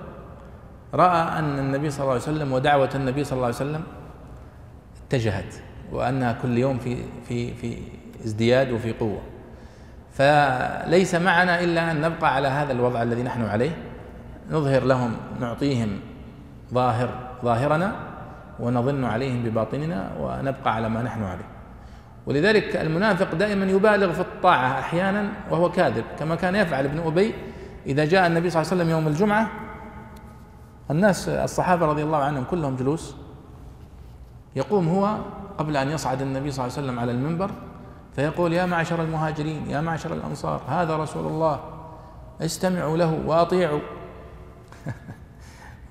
رأى أن النبي صلى الله عليه وسلم ودعوة النبي صلى الله عليه وسلم اتجهت وأنها كل يوم في في في ازدياد وفي قوة. فليس معنا إلا أن نبقى على هذا الوضع الذي نحن عليه نظهر لهم نعطيهم ظاهر ظاهرنا ونظن عليهم بباطننا ونبقى على ما نحن عليه. ولذلك المنافق دائما يبالغ في الطاعة أحيانا وهو كاذب كما كان يفعل ابن أبي إذا جاء النبي صلى الله عليه وسلم يوم الجمعة الناس الصحابة رضي الله عنهم كلهم جلوس. يقوم هو قبل أن يصعد النبي صلى الله عليه وسلم على المنبر فيقول يا معشر المهاجرين يا معشر الأنصار هذا رسول الله استمعوا له وأطيعوا.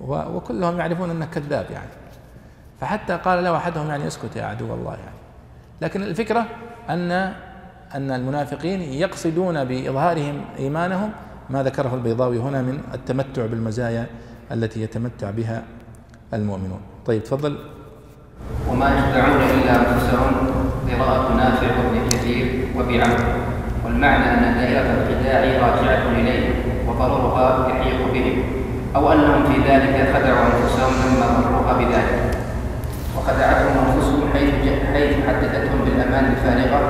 وكلهم يعرفون أنه كذاب يعني. فحتى قال له أحدهم يعني اسكت يا عدو الله يعني. لكن الفكرة أن أن المنافقين يقصدون بإظهارهم إيمانهم ما ذكره البيضاوي هنا من التمتع بالمزايا التي يتمتع بها المؤمنون. طيب تفضل. وما يخدعون إلا أنفسهم قراءة نافع وابن كثير وبعمر والمعنى أن دائرة الخداع راجعة إليه وضررها يحيق بهم أو أنهم في ذلك خدعوا أنفسهم لما ضروها بذلك. وخدعتهم أنفسهم حيث حيث حدثتهم بالأمان الفارغة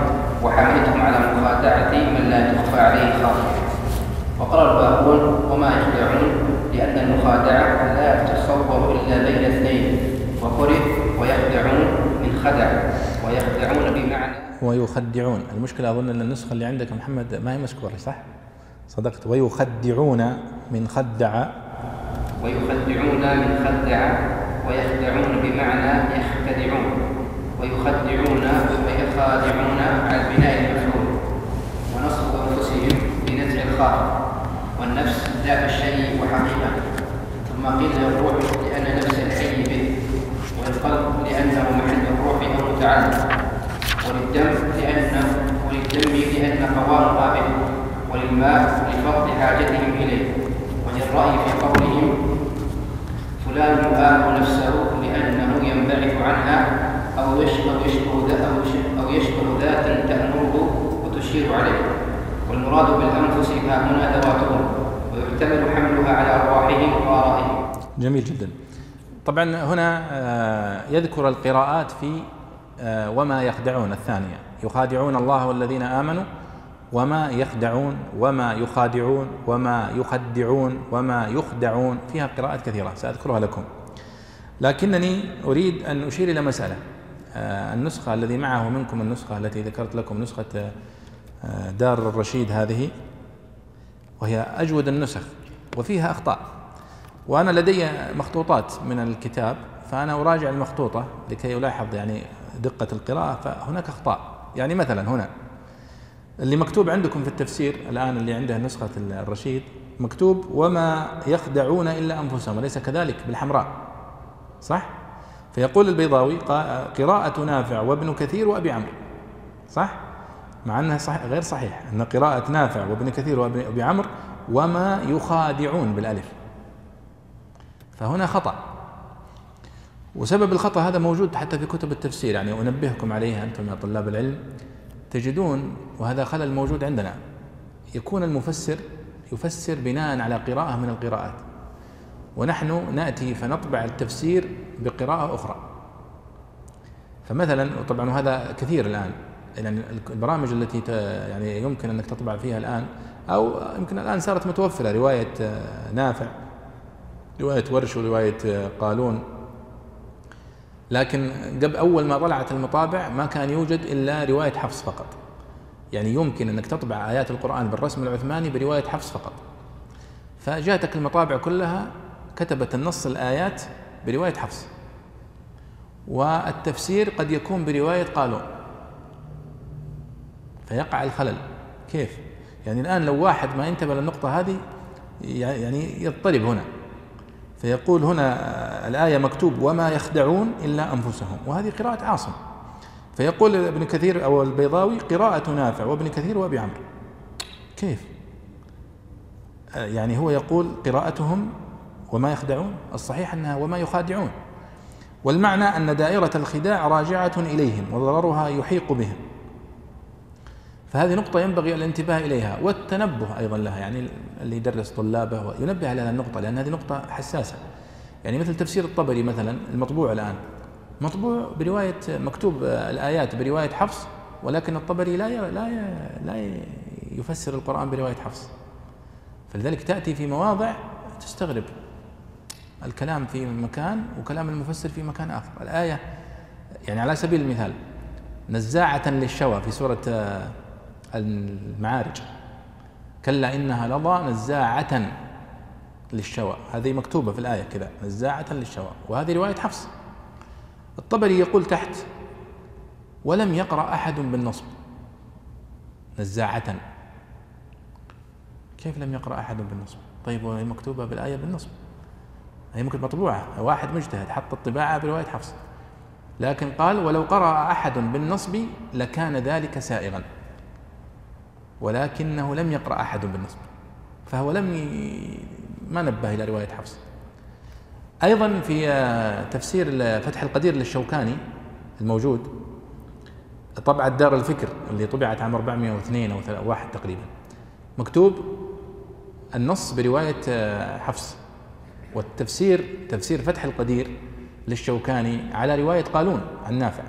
وحملتهم على مخادعة من لا تخفى عليه خاطر وقال الباقون وما يخدعون لأن المخادعة لا تتصور إلا بين اثنين وقرئ ويخدعون من خدع ويخدعون بمعنى ويخدعون المشكلة أظن أن النسخة اللي عندك محمد ما هي مشكورة صح؟ صدقت. ويخدعون من خدع ويخدعون من خدع ويخدعون بمعنى يخدعون ويخدعون ويخادعون على البناء المفعول. ونصب أنفسهم بنزع الخاطر والنفس ذات الشيء وحقيقة ثم قيل الروح لأن نفس الحي به والقلب لأنه محل الروح أو متعلق وللدم لأنه وللدم لأن قوارب به وللماء لفضل حاجتهم إليه. وللرأي في قولهم فلان يؤاخ نفسه لأنه ينبعث عنها أو يشبه أو يشبه ذات تأمره وتشير عليه. والمراد بالأنفس ها هنا ذواتهم. ويحتمل حملها على أرواحهم وآرائهم جميل جدا. طبعا هنا آه، يذكر القراءات في آه، وما يخدعون الثانية. يخادعون الله والذين آمنوا وما يخدعون وما يخادعون وما يخدعون وما يخدعون. فيها قراءات كثيرة سأذكرها لكم. لكنني أريد أن أشير إلى مسألة. آه، النسخة الذي معه منكم النسخة التي ذكرت لكم نسخة دار الرشيد هذه. وهي أجود النسخ وفيها أخطاء وأنا لدي مخطوطات من الكتاب فأنا أراجع المخطوطة لكي ألاحظ يعني دقة القراءة فهناك أخطاء يعني مثلا هنا اللي مكتوب عندكم في التفسير الآن اللي عنده نسخة الرشيد مكتوب وما يخدعون إلا أنفسهم وليس كذلك بالحمراء صح؟ فيقول البيضاوي قراءة نافع وابن كثير وأبي عمرو صح؟ مع أنها صح غير صحيح أن قراءة نافع وابن كثير وأبي عمرو وما يخادعون بالألف. فهنا خطأ. وسبب الخطأ هذا موجود حتى في كتب التفسير يعني أنبهكم عليه أنتم يا طلاب العلم. تجدون وهذا خلل موجود عندنا. يكون المفسر يفسر بناء على قراءة من القراءات. ونحن نأتي فنطبع التفسير بقراءة أخرى. فمثلا طبعا وهذا كثير الآن. يعني البرامج التي يعني يمكن أنك تطبع فيها الآن أو يمكن الآن صارت متوفرة رواية آه، نافع رواية ورش ورواية آه، قالون. لكن قبل أول ما طلعت المطابع ما كان يوجد إلا رواية حفص فقط. يعني يمكن أنك تطبع آيات القرآن بالرسم العثماني برواية حفص فقط. فجاءتك المطابع كلها كتبت النص الآيات برواية حفص. والتفسير قد يكون برواية قالون. فيقع الخلل. كيف؟ يعني الآن لو واحد ما ينتبه للنقطة هذه يعني يضطرب هنا. فيقول هنا الآية مكتوب وما يخدعون إلا أنفسهم. وهذه قراءة عاصم. فيقول ابن كثير أو البيضاوي قراءة نافع. وابن كثير وأبي عمرو. كيف؟ يعني هو يقول قراءتهم وما يخدعون. الصحيح أنها وما يخادعون. والمعنى أن دائرة الخداع راجعة إليهم وضررها يحيق بهم. فهذه نقطة ينبغي الانتباه إليها والتنبه أيضا لها يعني اللي يدرس طلابه ينبه على هذه النقطة لأن هذه نقطة حساسة. يعني مثل تفسير الطبري مثلا المطبوع الآن. مطبوع برواية مكتوب الآيات برواية حفص ولكن الطبري لا لا لا يفسر القرآن برواية حفص. فلذلك تأتي في مواضع تستغرب. الكلام في مكان وكلام المفسر في مكان آخر. الآية يعني على سبيل المثال نزاعة للشوى في سورة المعارج. كلا إنها لظى نزاعة للشوى. هذه مكتوبة في الآية كذا نزاعة للشوى. وهذه رواية حفص. الطبري يقول تحت ولم يقرأ أحد بالنصب. نزاعة كيف لم يقرأ أحد بالنصب؟ طيب وهي مكتوبة بالآية بالنصب. هي ممكن مطبوعة واحد مجتهد حط الطباعة برواية حفص. لكن قال ولو قرأ أحد بالنصب لكان ذلك سائغا. ولكنه لم يقرأ أحد بالنصب فهو لم ي... ما نبه إلى رواية حفص. أيضا في تفسير فتح القدير للشوكاني الموجود طبعة دار الفكر اللي طبعت عام 402 أو واحد تقريبا. مكتوب النص برواية حفص والتفسير تفسير فتح القدير للشوكاني على رواية قالون عن نافع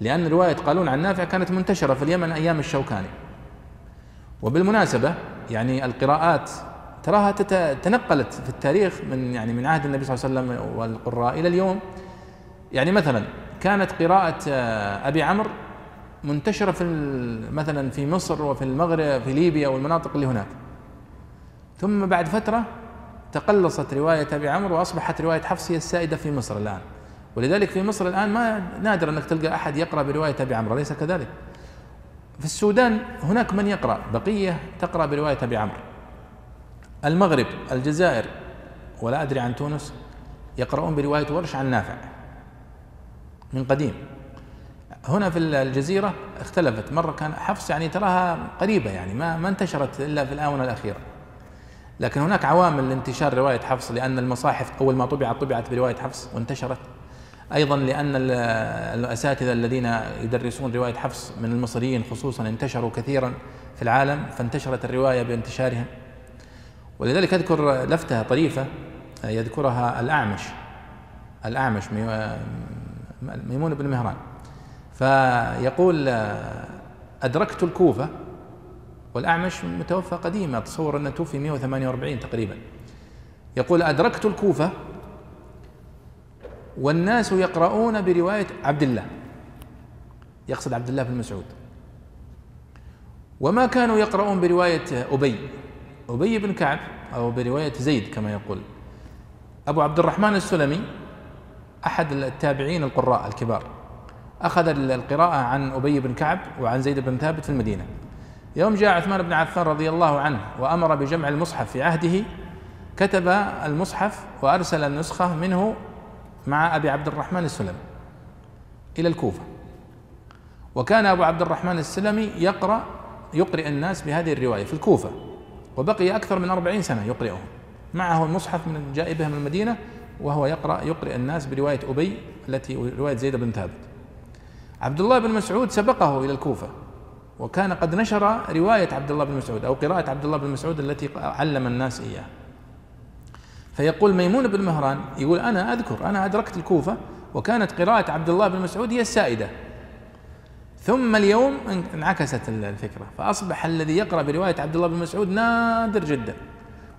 لأن رواية قالون عن نافع كانت منتشرة في اليمن أيام الشوكاني. وبالمناسبة يعني القراءات تراها تنقلت في التاريخ من يعني من عهد النبي صلى الله عليه وسلم والقراء إلى اليوم. يعني مثلا كانت قراءة آه، أبي عمرو منتشرة في مثلا في مصر وفي المغرب في ليبيا والمناطق اللي هناك. ثم بعد فترة تقلصت رواية أبي عمرو وأصبحت رواية حفص هي السائدة في مصر الآن. ولذلك في مصر الآن ما نادر أنك تلقى أحد يقرأ برواية أبي عمرو أليس كذلك؟ في السودان هناك من يقرأ بقية تقرأ برواية أبي عمرو. المغرب الجزائر ولا أدري عن تونس يقرؤون برواية ورش عن نافع. من قديم. هنا في الجزيرة اختلفت. مرة كان حفص يعني تراها قريبة يعني ما ما انتشرت إلا في الآونة الأخيرة. لكن هناك عوامل لانتشار رواية حفص لأن المصاحف أول ما طبعت طبعت برواية حفص وانتشرت. أيضا لأن الأساتذة الذين يدرسون رواية حفص من المصريين خصوصا انتشروا كثيرا في العالم فانتشرت الرواية بانتشارهم. ولذلك أذكر لفتة طريفة يذكرها الأعمش. الأعمش ميمون بن مهران. فيقول أدركت الكوفة والأعمش متوفى قديما أتصور أنه توفي 148 تقريبا. يقول أدركت الكوفة والناس يقرؤون برواية عبد الله. يقصد عبد الله بن مسعود. وما كانوا يقرؤون برواية أبي أبي بن كعب أو برواية زيد كما يقول. أبو عبد الرحمن السلمي أحد التابعين القراء الكبار أخذ القراءة عن أبي بن كعب وعن زيد بن ثابت في المدينة. يوم جاء عثمان بن عفان رضي الله عنه وأمر بجمع المصحف في عهده كتب المصحف وأرسل النسخة منه مع أبي عبد الرحمن السلمي إلى الكوفة. وكان أبو عبد الرحمن السلمي يقرأ يقرئ الناس بهذه الرواية في الكوفة وبقي أكثر من أربعين سنة يقرئهم. معه المصحف من جائبه من المدينة وهو يقرأ يقرئ الناس برواية أبي التي رواية زيد بن ثابت. عبد الله بن مسعود سبقه إلى الكوفة وكان قد نشر رواية عبد الله بن مسعود أو قراءة عبد الله بن مسعود التي علم الناس إياه فيقول ميمون بن مهران يقول أنا أذكر أنا أدركت الكوفة وكانت قراءة عبد الله بن مسعود هي السائدة. ثم اليوم انعكست الفكرة فأصبح الذي يقرأ برواية عبد الله بن مسعود نادر جدا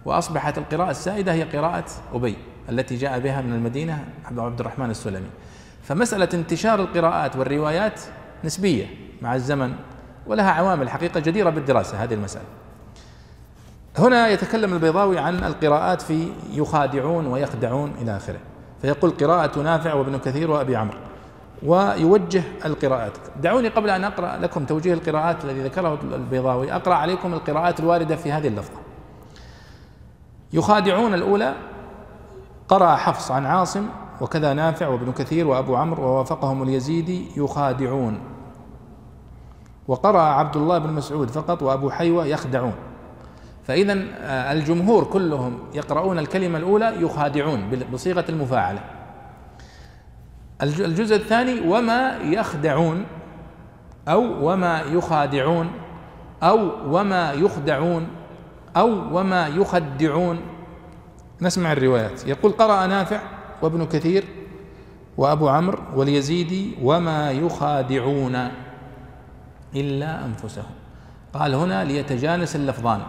وأصبحت القراءة السائدة هي قراءة أبي التي جاء بها من المدينة عبد الرحمن السلمي. فمسألة انتشار القراءات والروايات نسبية مع الزمن ولها عوامل حقيقة جديرة بالدراسة هذه المسألة. هنا يتكلم البيضاوي عن القراءات في يخادعون ويخدعون إلى آخره. فيقول قراءة نافع وابن كثير وأبي عمرو. ويوجه القراءات. دعوني قبل أن أقرأ لكم توجيه القراءات الذي ذكره البيضاوي. أقرأ عليكم القراءات الواردة في هذه اللفظة. يخادعون الأولى قرأ حفص عن عاصم وكذا نافع وابن كثير وأبو عمرو ووافقهم اليزيدي يخادعون. وقرأ عبد الله بن مسعود فقط وأبو حيوة يخدعون. فإذا آه، الجمهور كلهم يقرؤون الكلمة الأولى يخادعون بصيغة المفاعلة. الجزء الثاني وما يخدعون أو وما يخادعون أو وما يخدعون أو وما يخدعون. نسمع الروايات. يقول قرأ نافع وابن كثير وأبو عمرو واليزيدي وما يخادعون إلا أنفسهم. قال هنا ليتجانس اللفظان.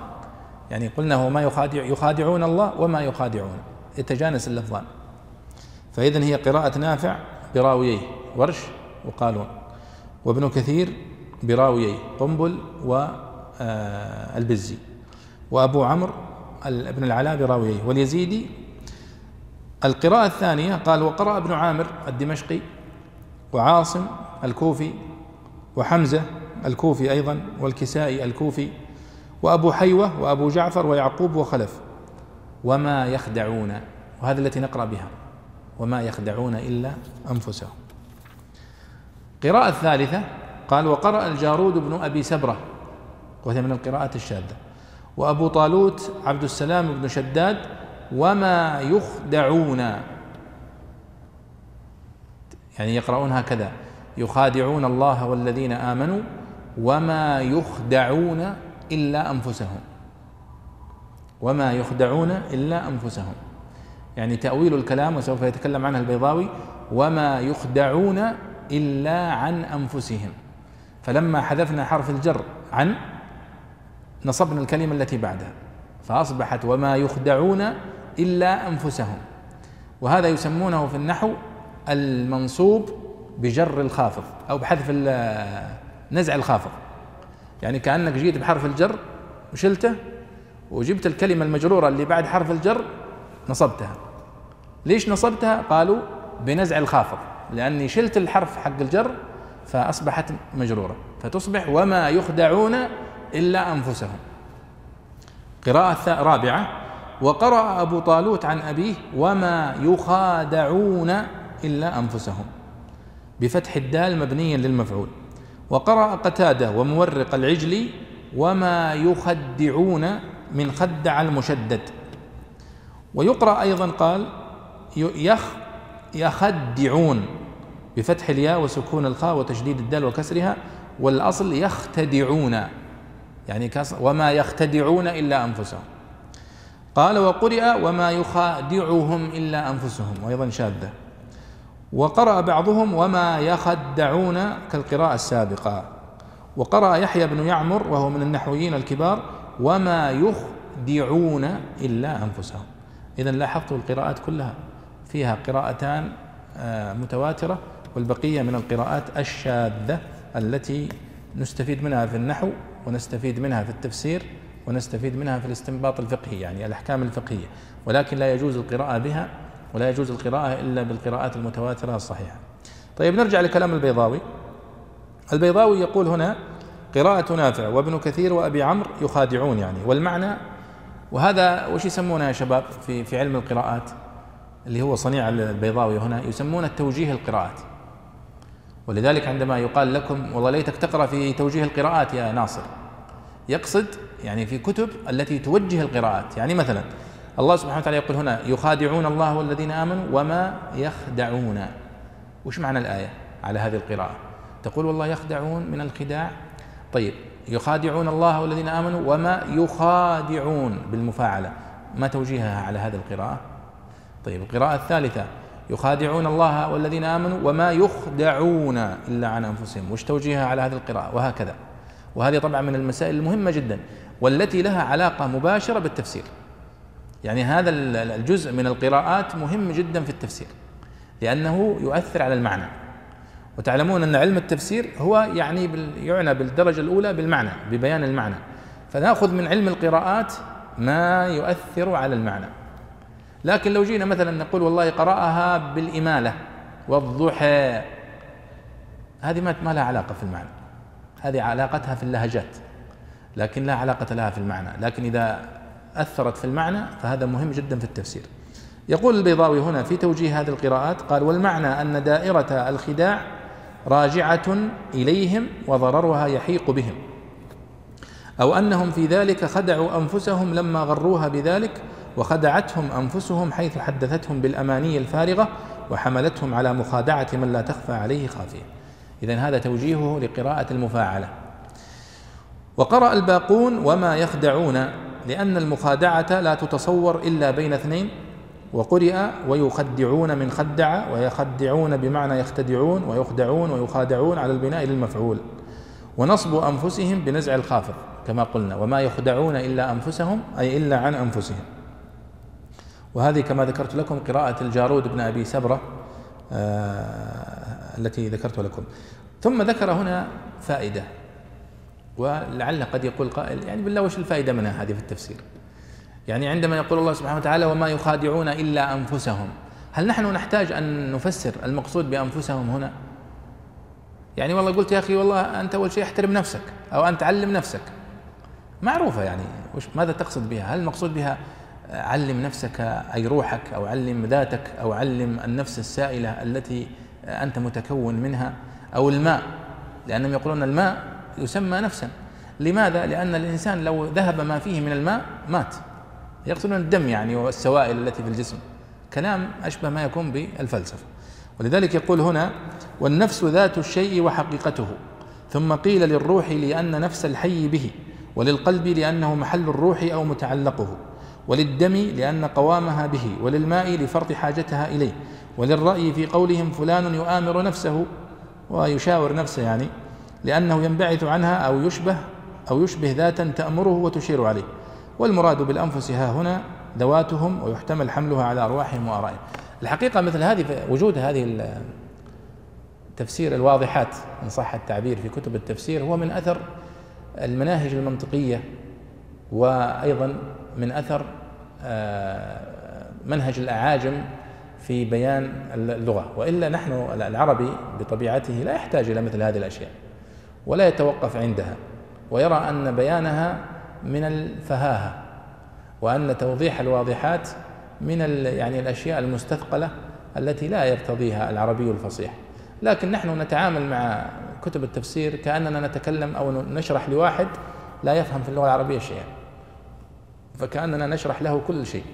يعني قلنا هو ما يخادع يخادعون الله وما يخادعون. يتجانس اللفظان. فإذا هي قراءة نافع براوييه. ورش وقالون. وابن كثير براوييه. قنبل والبزي وأبو عمرو ابن العلاء براوييه. واليزيدي القراءة الثانية قال وقرأ ابن عامر الدمشقي وعاصم الكوفي وحمزة الكوفي أيضا والكسائي الكوفي وأبو حيوة وأبو جعفر ويعقوب وخلف. وما يخدعون وهذه التي نقرأ بها. وما يخدعون إلا أنفسهم. قراءة الثالثة قال وقرأ الجارود بن أبي سبرة وهي من القراءات الشاذة. وأبو طالوت عبد السلام بن شداد وما يخدعون. يعني يقرؤون هكذا يخادعون الله والذين آمنوا وما يخدعون إلا أنفسهم. وما يخدعون إلا أنفسهم. يعني تأويل الكلام وسوف يتكلم عنها البيضاوي وما يخدعون إلا عن أنفسهم. فلما حذفنا حرف الجر عن نصبنا الكلمة التي بعدها. فأصبحت وما يخدعون إلا أنفسهم. وهذا يسمونه في النحو المنصوب بجر الخافض أو بحذف نزع الخافض. يعني كأنك جيت بحرف الجر وشلته وجبت الكلمة المجرورة اللي بعد حرف الجر نصبتها. ليش نصبتها؟ قالوا بنزع الخافض لأني شلت الحرف حق الجر فأصبحت مجرورة. فتصبح وما يخدعون إلا أنفسهم. قراءة رابعة وقرأ أبو طالوت عن أبيه وما يخادعون إلا أنفسهم. بفتح الدال مبنيا للمفعول. وقرأ قتادة ومورق العجلي وما يخدعون من خدع المشدد. ويقرأ أيضا قال يخ يخدعون بفتح الياء وسكون الخاء وتشديد الدال وكسرها والأصل يختدعون يعني وما يختدعون إلا أنفسهم. قال وقرئ وما يخادعهم إلا أنفسهم وأيضا شاذة. وقرأ بعضهم وما يخدعون كالقراءة السابقة. وقرأ يحيى بن يعمر وهو من النحويين الكبار وما يخدعون إلا أنفسهم. إذا لاحظت القراءات كلها فيها قراءتان آه، متواترة والبقية من القراءات الشاذة التي نستفيد منها في النحو ونستفيد منها في التفسير ونستفيد منها في الاستنباط الفقهي يعني الأحكام الفقهية. ولكن لا يجوز القراءة بها ولا يجوز القراءة إلا بالقراءات المتواترة الصحيحة. طيب نرجع لكلام البيضاوي. البيضاوي يقول هنا قراءة نافع وابن كثير وأبي عمرو يخادعون يعني. والمعنى وهذا وش يسمونه يا شباب في في علم القراءات؟ اللي هو صنيع البيضاوي هنا يسمونه توجيه القراءات. ولذلك عندما يقال لكم والله ليتك تقرأ في توجيه القراءات يا ناصر يقصد يعني في كتب التي توجه القراءات. يعني مثلا الله سبحانه وتعالى يقول هنا يخادعون الله والذين آمنوا وما يخدعون. وش معنى الآية على هذه القراءة؟ تقول والله يخدعون من الخداع. طيب يخادعون الله والذين آمنوا وما يخادعون بالمفاعلة. ما توجيهها على هذه القراءة؟ طيب القراءة الثالثة يخادعون الله والذين آمنوا وما يخدعون إلا عن أنفسهم. وش توجيهها على هذه القراءة؟ وهكذا. وهذه طبعا من المسائل المهمة جدا والتي لها علاقة مباشرة بالتفسير. يعني هذا الجزء من القراءات مهم جدا في التفسير لأنه يؤثر على المعنى. وتعلمون أن علم التفسير هو يعني يعنى بالدرجة الأولى بالمعنى ببيان المعنى. فنأخذ من علم القراءات ما يؤثر على المعنى. لكن لو جينا مثلا نقول والله قرأها بالإمالة والضحى هذه ما لها علاقة في المعنى. هذه علاقتها في اللهجات لكن لا علاقة لها في المعنى. لكن إذا أثرت في المعنى فهذا مهم جدا في التفسير. يقول البيضاوي هنا في توجيه هذه القراءات قال والمعنى أن دائرة الخداع راجعة إليهم وضررها يحيق بهم أو أنهم في ذلك خدعوا أنفسهم لما غروها بذلك وخدعتهم أنفسهم حيث حدثتهم بالأماني الفارغة وحملتهم على مخادعة من لا تخفى عليه خافية. إذا هذا توجيهه لقراءة المفاعلة. وقرأ الباقون وما يخدعون لأن المخادعة لا تتصور إلا بين اثنين وقرئ ويخدعون من خدع ويخدعون بمعنى يختدعون ويخدعون ويخادعون على البناء للمفعول. ونصب أنفسهم بنزع الخافض كما قلنا وما يخدعون إلا أنفسهم أي إلا عن أنفسهم. وهذه كما ذكرت لكم قراءة الجارود بن أبي سبرة آه التي ذكرت لكم. ثم ذكر هنا فائدة. ولعل قد يقول قائل يعني بالله وش الفائدة منها هذه في التفسير؟ يعني عندما يقول الله سبحانه وتعالى وما يخادعون إلا أنفسهم هل نحن نحتاج أن نفسر المقصود بأنفسهم هنا؟ يعني والله قلت يا أخي والله أنت أول شيء احترم نفسك أو أنت علم نفسك. معروفة يعني وش ماذا تقصد بها؟ هل المقصود بها علم نفسك أي روحك أو علم ذاتك أو علم النفس السائلة التي أنت متكون منها أو الماء؟ لأنهم يقولون الماء يسمى نفسا. لماذا؟ لأن الإنسان لو ذهب ما فيه من الماء مات. يقصدون الدم يعني والسوائل التي في الجسم. كلام أشبه ما يكون بالفلسفة. ولذلك يقول هنا والنفس ذات الشيء وحقيقته ثم قيل للروح لأن نفس الحي به وللقلب لأنه محل الروح أو متعلقه وللدم لأن قوامها به وللماء لفرط حاجتها إليه وللرأي في قولهم فلان يؤامر نفسه ويشاور نفسه يعني. لأنه ينبعث عنها أو يشبه أو يشبه ذاتا تأمره وتشير عليه. والمراد بالأنفس ها هنا ذواتهم ويحتمل حملها على أرواحهم وآرائهم. الحقيقة مثل هذه وجود هذه تفسير الواضحات إن صح التعبير في كتب التفسير هو من أثر المناهج المنطقية وأيضا من أثر آه، منهج الأعاجم في بيان اللغة. وإلا نحن العربي بطبيعته لا يحتاج إلى مثل هذه الأشياء. ولا يتوقف عندها ويرى أن بيانها من الفهاهة وأن توضيح الواضحات من يعني الأشياء المستثقلة التي لا يرتضيها العربي الفصيح. لكن نحن نتعامل مع كتب التفسير كأننا نتكلم أو نشرح لواحد لا يفهم في اللغة العربية شيئا فكأننا نشرح له كل شيء.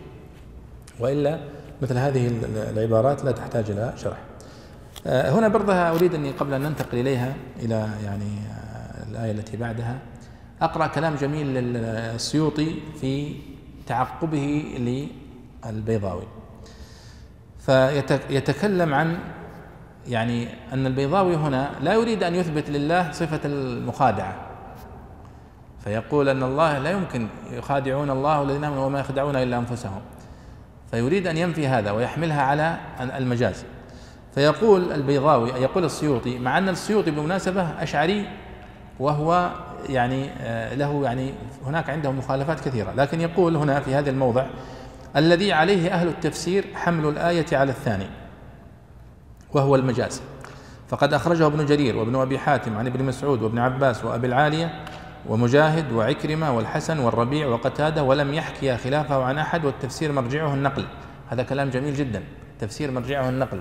وإلا مثل هذه العبارات لا تحتاج إلى شرح. هنا برضها أريد أني قبل أن ننتقل إليها إلى يعني آه، الآية التي بعدها أقرأ كلام جميل للسيوطي في تعقبه للبيضاوي. فيتكلم عن يعني أن البيضاوي هنا لا يريد أن يثبت لله صفة المخادعة. فيقول أن الله لا يمكن يخادعون الله والذين آمنوا وما يخدعون إلا أنفسهم. فيريد أن ينفي هذا ويحملها على المجاز. فيقول البيضاوي يقول السيوطي مع أن السيوطي بالمناسبة أشعري وهو يعني آه، له يعني هناك عنده مخالفات كثيرة لكن يقول هنا في هذا الموضع الذي عليه أهل التفسير حمل الآية على الثاني وهو المجاز. فقد أخرجه ابن جرير وابن أبي حاتم عن ابن مسعود وابن عباس وأبي العالية ومجاهد وعكرمة والحسن والربيع وقتادة ولم يحكي خلافه عن أحد والتفسير مرجعه النقل. هذا كلام جميل جدا تفسير مرجعه النقل.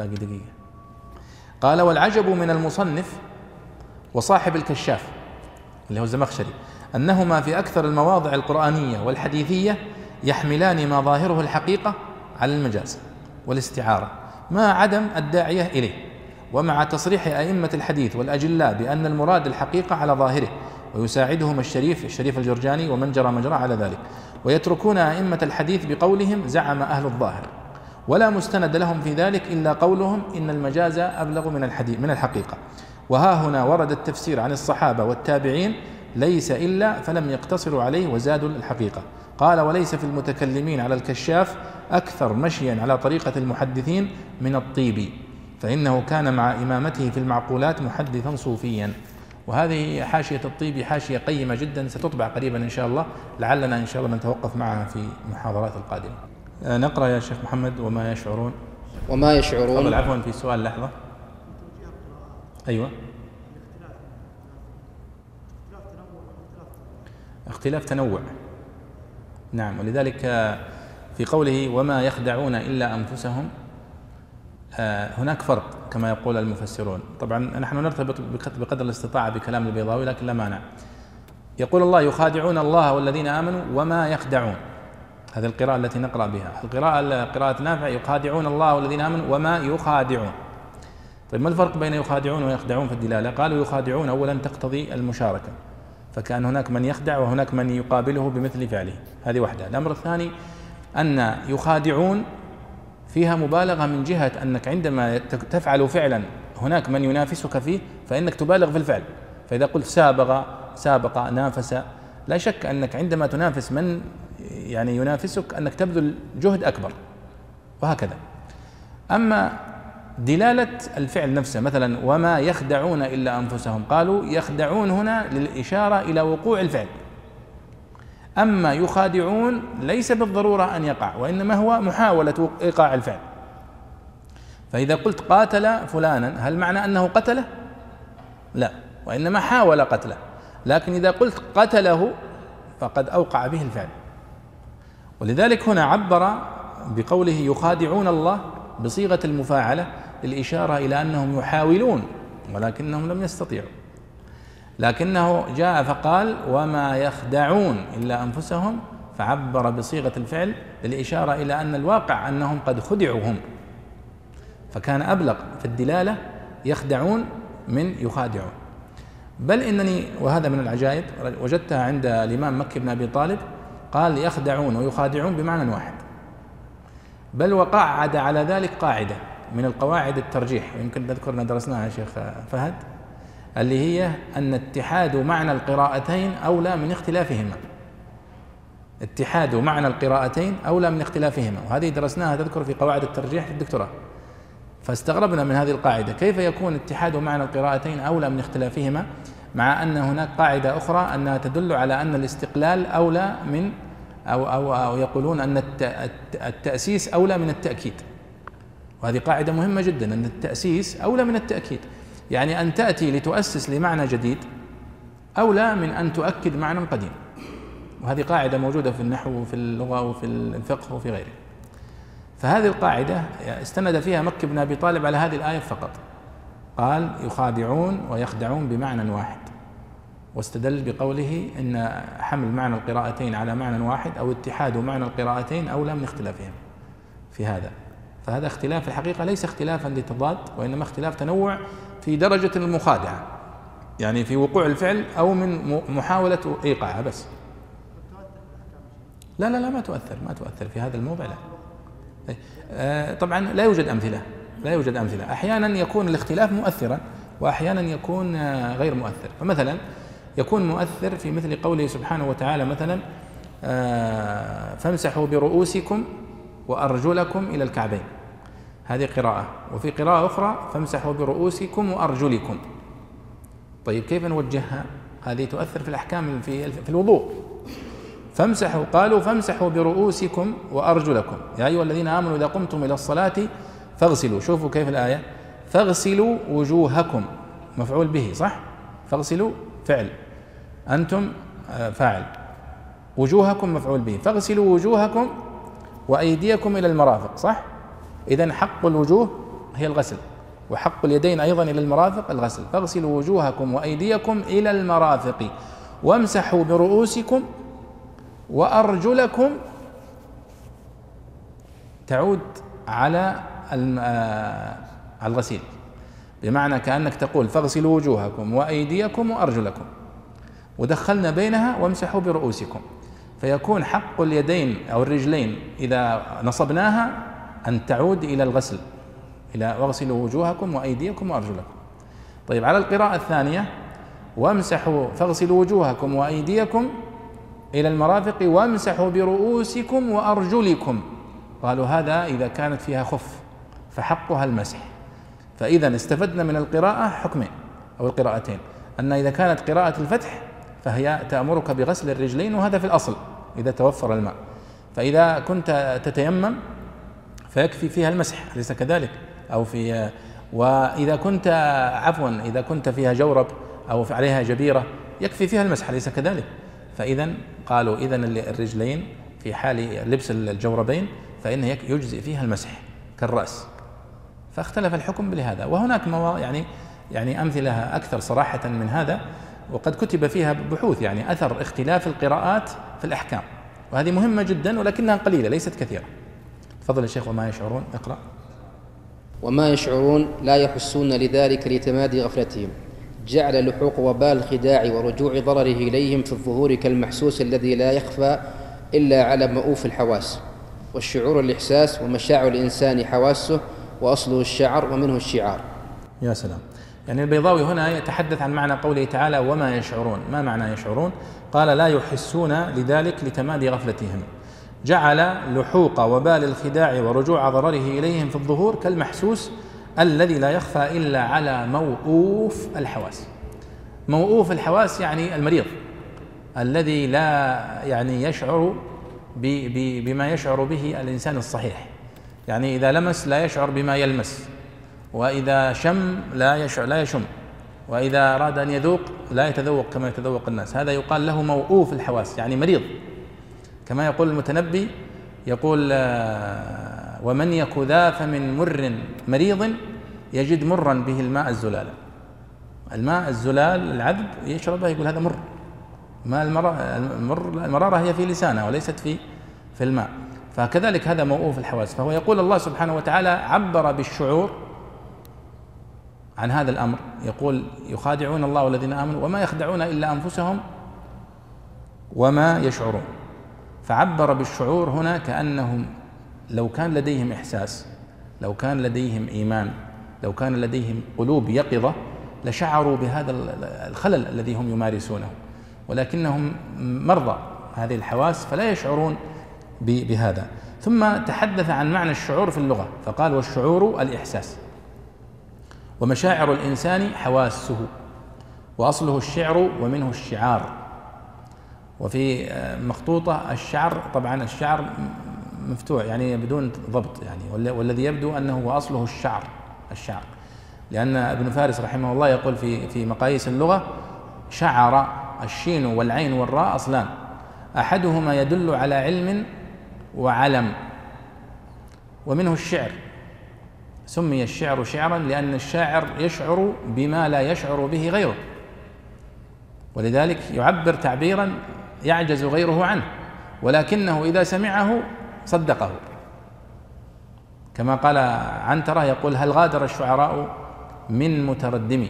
باقي دقيقة. قال والعجب من المصنف وصاحب الكشاف اللي هو الزمخشري أنهما في أكثر المواضع القرآنية والحديثية يحملان ما ظاهره الحقيقة على المجاز والاستعارة ما عدم الداعية إليه ومع تصريح أئمة الحديث والأجلاء بأن المراد الحقيقة على ظاهره ويساعدهم الشريف الشريف الجرجاني ومن جرى مجرى على ذلك ويتركون أئمة الحديث بقولهم زعم أهل الظاهر. ولا مستند لهم في ذلك إلا قولهم إن المجاز أبلغ من الحديث من الحقيقة. وها هنا ورد التفسير عن الصحابة والتابعين ليس إلا فلم يقتصروا عليه وزادوا الحقيقة. قال وليس في المتكلمين على الكشاف أكثر مشيا على طريقة المحدثين من الطيبي فإنه كان مع إمامته في المعقولات محدثا صوفيا. وهذه حاشية الطيبي حاشية قيمة جدا ستطبع قريبا إن شاء الله لعلنا إن شاء الله نتوقف معها في المحاضرات القادمة. نقرأ يا شيخ محمد وما يشعرون. وما يشعرون. تفضل عفوا في سؤال لحظة. أيوة. اختلاف تنوع. نعم ولذلك آه، في قوله وما يخدعون إلا أنفسهم آه، هناك فرق كما يقول المفسرون. طبعا نحن نرتبط بقدر الاستطاعة بكلام البيضاوي لكن لا مانع. يقول الله يخادعون الله والذين آمنوا وما يخدعون. هذه القراءة التي نقرأ بها. القراءة قراءة نافع يخادعون الله والذين آمنوا وما يخادعون. طيب ما الفرق بين يخادعون ويخدعون في الدلالة؟ قالوا يخادعون أولا تقتضي المشاركة فكان هناك من يخدع وهناك من يقابله بمثل فعله. هذه واحدة. الأمر الثاني أن يخادعون فيها مبالغة من جهة أنك عندما تفعل فعلا هناك من ينافسك فيه فإنك تبالغ في الفعل فإذا قلت سابق سابق نافس لا شك أنك عندما تنافس من يعني ينافسك أنك تبذل جهد أكبر وهكذا. أما دلالة الفعل نفسه مثلا وما يخدعون إلا أنفسهم قالوا يخدعون هنا للإشارة إلى وقوع الفعل. أما يخادعون ليس بالضرورة أن يقع وإنما هو محاولة إيقاع الفعل. فإذا قلت قاتل فلانا هل معنى أنه قتله؟ لا وإنما حاول قتله. لكن إذا قلت قتله فقد أوقع به الفعل. ولذلك هنا عبر بقوله يخادعون الله بصيغة المفاعلة للإشارة إلى أنهم يحاولون ولكنهم لم يستطيعوا. لكنه جاء فقال وما يخدعون إلا أنفسهم فعبر بصيغة الفعل للإشارة إلى أن الواقع أنهم قد خدعوا هم فكان أبلغ في الدلالة يخدعون من يخادعون. بل إنني وهذا من العجائب وجدتها عند الإمام مكي بن أبي طالب قال يخدعون ويخادعون بمعنى واحد. بل وقعد على ذلك قاعدة من القواعد الترجيح ويمكن نذكرنا درسناها شيخ فهد اللي هي أن اتحاد معنى القراءتين أولى من اختلافهما. اتحاد معنى القراءتين أولى من اختلافهما وهذه درسناها تذكر في قواعد الترجيح في الدكتوراه. فاستغربنا من هذه القاعدة كيف يكون اتحاد معنى القراءتين أولى من اختلافهما؟ مع أن هناك قاعدة أخرى أنها تدل على أن الاستقلال أولى من أو, أو, أو يقولون أن التأسيس أولى من التأكيد. وهذه قاعدة مهمة جدا أن التأسيس أولى من التأكيد. يعني أن تأتي لتؤسس لمعنى جديد أولى من أن تؤكد معنى قديم. وهذه قاعدة موجودة في النحو وفي اللغة وفي الفقه وفي غيره. فهذه القاعدة استند فيها مكي بن أبي طالب على هذه الآية فقط. قال يخادعون ويخدعون بمعنى واحد. واستدل بقوله إن حمل معنى القراءتين على معنى واحد أو اتحاد معنى القراءتين اولى من اختلافهم في هذا. فهذا اختلاف الحقيقة ليس اختلافا لتضاد وإنما اختلاف تنوع في درجة المخادعة يعني في وقوع الفعل أو من محاولة إيقاعها بس. لا لا لا ما تؤثر ما تؤثر في هذا الموضع لا. آه، طبعا لا يوجد أمثلة. لا يوجد أمثلة. أحيانا يكون الاختلاف مؤثرا وأحيانا يكون آه، غير مؤثر. فمثلا يكون مؤثر في مثل قوله سبحانه وتعالى مثلا آه، فامسحوا برؤوسكم وأرجلكم إلى الكعبين. هذه قراءة. وفي قراءة أخرى فامسحوا برؤوسكم وأرجلكم. طيب كيف نوجهها؟ هذه تؤثر في الأحكام في في الوضوء. فامسحوا قالوا فامسحوا برؤوسكم وأرجلكم. يا أيها الذين آمنوا إذا قمتم إلى الصلاة فاغسلوا. شوفوا كيف الآية. فاغسلوا وجوهكم. مفعول به صح؟ فاغسلوا فعل. أنتم آه، فاعل. وجوهكم مفعول به. فاغسلوا وجوهكم وأيديكم إلى المرافق صح؟ إذا حق الوجوه هي الغسل وحق اليدين أيضا إلى المرافق الغسل. فاغسلوا وجوهكم وأيديكم إلى المرافق. وامسحوا برؤوسكم وأرجلكم. تعود على على الغسيل. بمعنى كأنك تقول فاغسلوا وجوهكم وأيديكم وأرجلكم ودخلنا بينها وامسحوا برؤوسكم. فيكون حق اليدين أو الرجلين إذا نصبناها أن تعود إلى الغسل إلى اغسلوا وجوهكم وأيديكم وأرجلكم. طيب على القراءة الثانية وامسحوا فاغسلوا وجوهكم وأيديكم إلى المرافق وامسحوا برؤوسكم وأرجلكم. قالوا هذا إذا كانت فيها خف. فحقها المسح. فإذا استفدنا من القراءة حكمين أو القراءتين. أن إذا كانت قراءة الفتح فهي تأمرك بغسل الرجلين وهذا في الأصل إذا توفر الماء. فإذا كنت تتيمم فيكفي فيها المسح أليس كذلك؟ أو في وإذا كنت عفوا إذا كنت فيها جورب أو عليها جبيرة يكفي فيها المسح أليس كذلك؟ فإذا قالوا إذا الرجلين في حال لبس الجوربين فإنه يجزئ فيها المسح كالرأس. فاختلف الحكم لهذا وهناك يعني يعني أمثلة أكثر صراحة من هذا وقد كتب فيها بحوث يعني أثر اختلاف القراءات في الأحكام. وهذه مهمة جدا ولكنها قليلة ليست كثيرة. تفضل يا شيخ وما يشعرون؟ اقرأ. وما يشعرون لا يحسون لذلك لتمادي غفلتهم. جعل لحوق وبال الخداع ورجوع ضرره إليهم في الظهور كالمحسوس الذي لا يخفى إلا على مؤوف الحواس. والشعور الإحساس ومشاعر الإنسان حواسه وأصله الشعر ومنه الشعار. يا سلام. يعني البيضاوي هنا يتحدث عن معنى قوله تعالى وما يشعرون. ما معنى يشعرون؟ قال لا يحسون لذلك لتمادي غفلتهم. جعل لحوق وبال الخداع ورجوع ضرره إليهم في الظهور كالمحسوس الذي لا يخفى إلا على موؤوف الحواس. موؤوف الحواس يعني المريض الذي لا يعني يشعر بما يشعر به الإنسان الصحيح. يعني إذا لمس لا يشعر بما يلمس وإذا شم لا يشعر لا يشم وإذا أراد أن يذوق لا يتذوق كما يتذوق الناس. هذا يقال له موؤوف الحواس يعني مريض. كما يقول المتنبي يقول آه، ومن يك ذا فمن مر مريض يجد مرا به الماء الزلال. الماء الزلال العذب يشربه يقول هذا مر. ما المر المرارة هي في لسانه وليست في في الماء. فكذلك هذا موؤوف الحواس فهو يقول الله سبحانه وتعالى عبر بالشعور عن هذا الأمر. يقول يخادعون الله والذين آمنوا وما يخدعون إلا أنفسهم وما يشعرون. فعبر بالشعور هنا كأنهم لو كان لديهم إحساس لو كان لديهم إيمان لو كان لديهم قلوب يقظة لشعروا بهذا الخلل الذي هم يمارسونه. ولكنهم مرضى هذه الحواس فلا يشعرون بهذا. ثم تحدث عن معنى الشعور في اللغة فقال والشعور الإحساس. ومشاعر الإنسان حواسه. وأصله الشعر ومنه الشعار. وفي مخطوطة الشعر طبعا الشعر مفتوح يعني بدون ضبط يعني. والذي يبدو أنه هو أصله الشعر الشعر. لأن ابن فارس رحمه الله يقول في في مقاييس اللغة شعر الشين والعين والراء أصلان. أحدهما يدل على علم وعلم. ومنه الشعر. سمي الشعر شعرا لأن الشاعر يشعر بما لا يشعر به غيره. ولذلك يعبر تعبيرا يعجز غيره عنه ولكنه إذا سمعه صدقه. كما قال عنترة يقول هل غادر الشعراء من متردم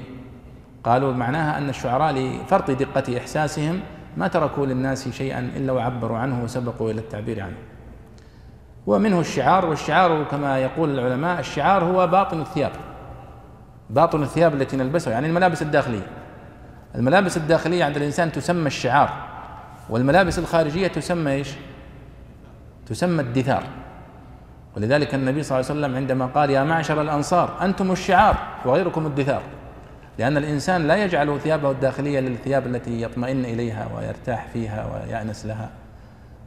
قالوا معناها أن الشعراء لفرط دقة إحساسهم ما تركوا للناس شيئا إلا وعبروا عنه وسبقوا إلى التعبير عنه. ومنه الشعار والشعار كما يقول العلماء الشعار هو باطن الثياب. باطن الثياب التي نلبسها يعني الملابس الداخلية. الملابس الداخلية عند الإنسان تسمى الشعار والملابس الخارجية تسمى إيش؟ تسمى الدثار. ولذلك النبي صلى الله عليه وسلم عندما قال يا معشر الأنصار أنتم الشعار وغيركم الدثار. لأن الإنسان لا يجعل ثيابه الداخلية للثياب التي يطمئن إليها ويرتاح فيها ويأنس لها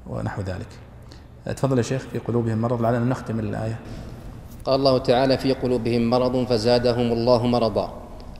ونحو ذلك. تفضل يا شيخ في قلوبهم مرض لعلنا نختم الآية. قال الله تعالى في قلوبهم مرض فزادهم الله مرضا.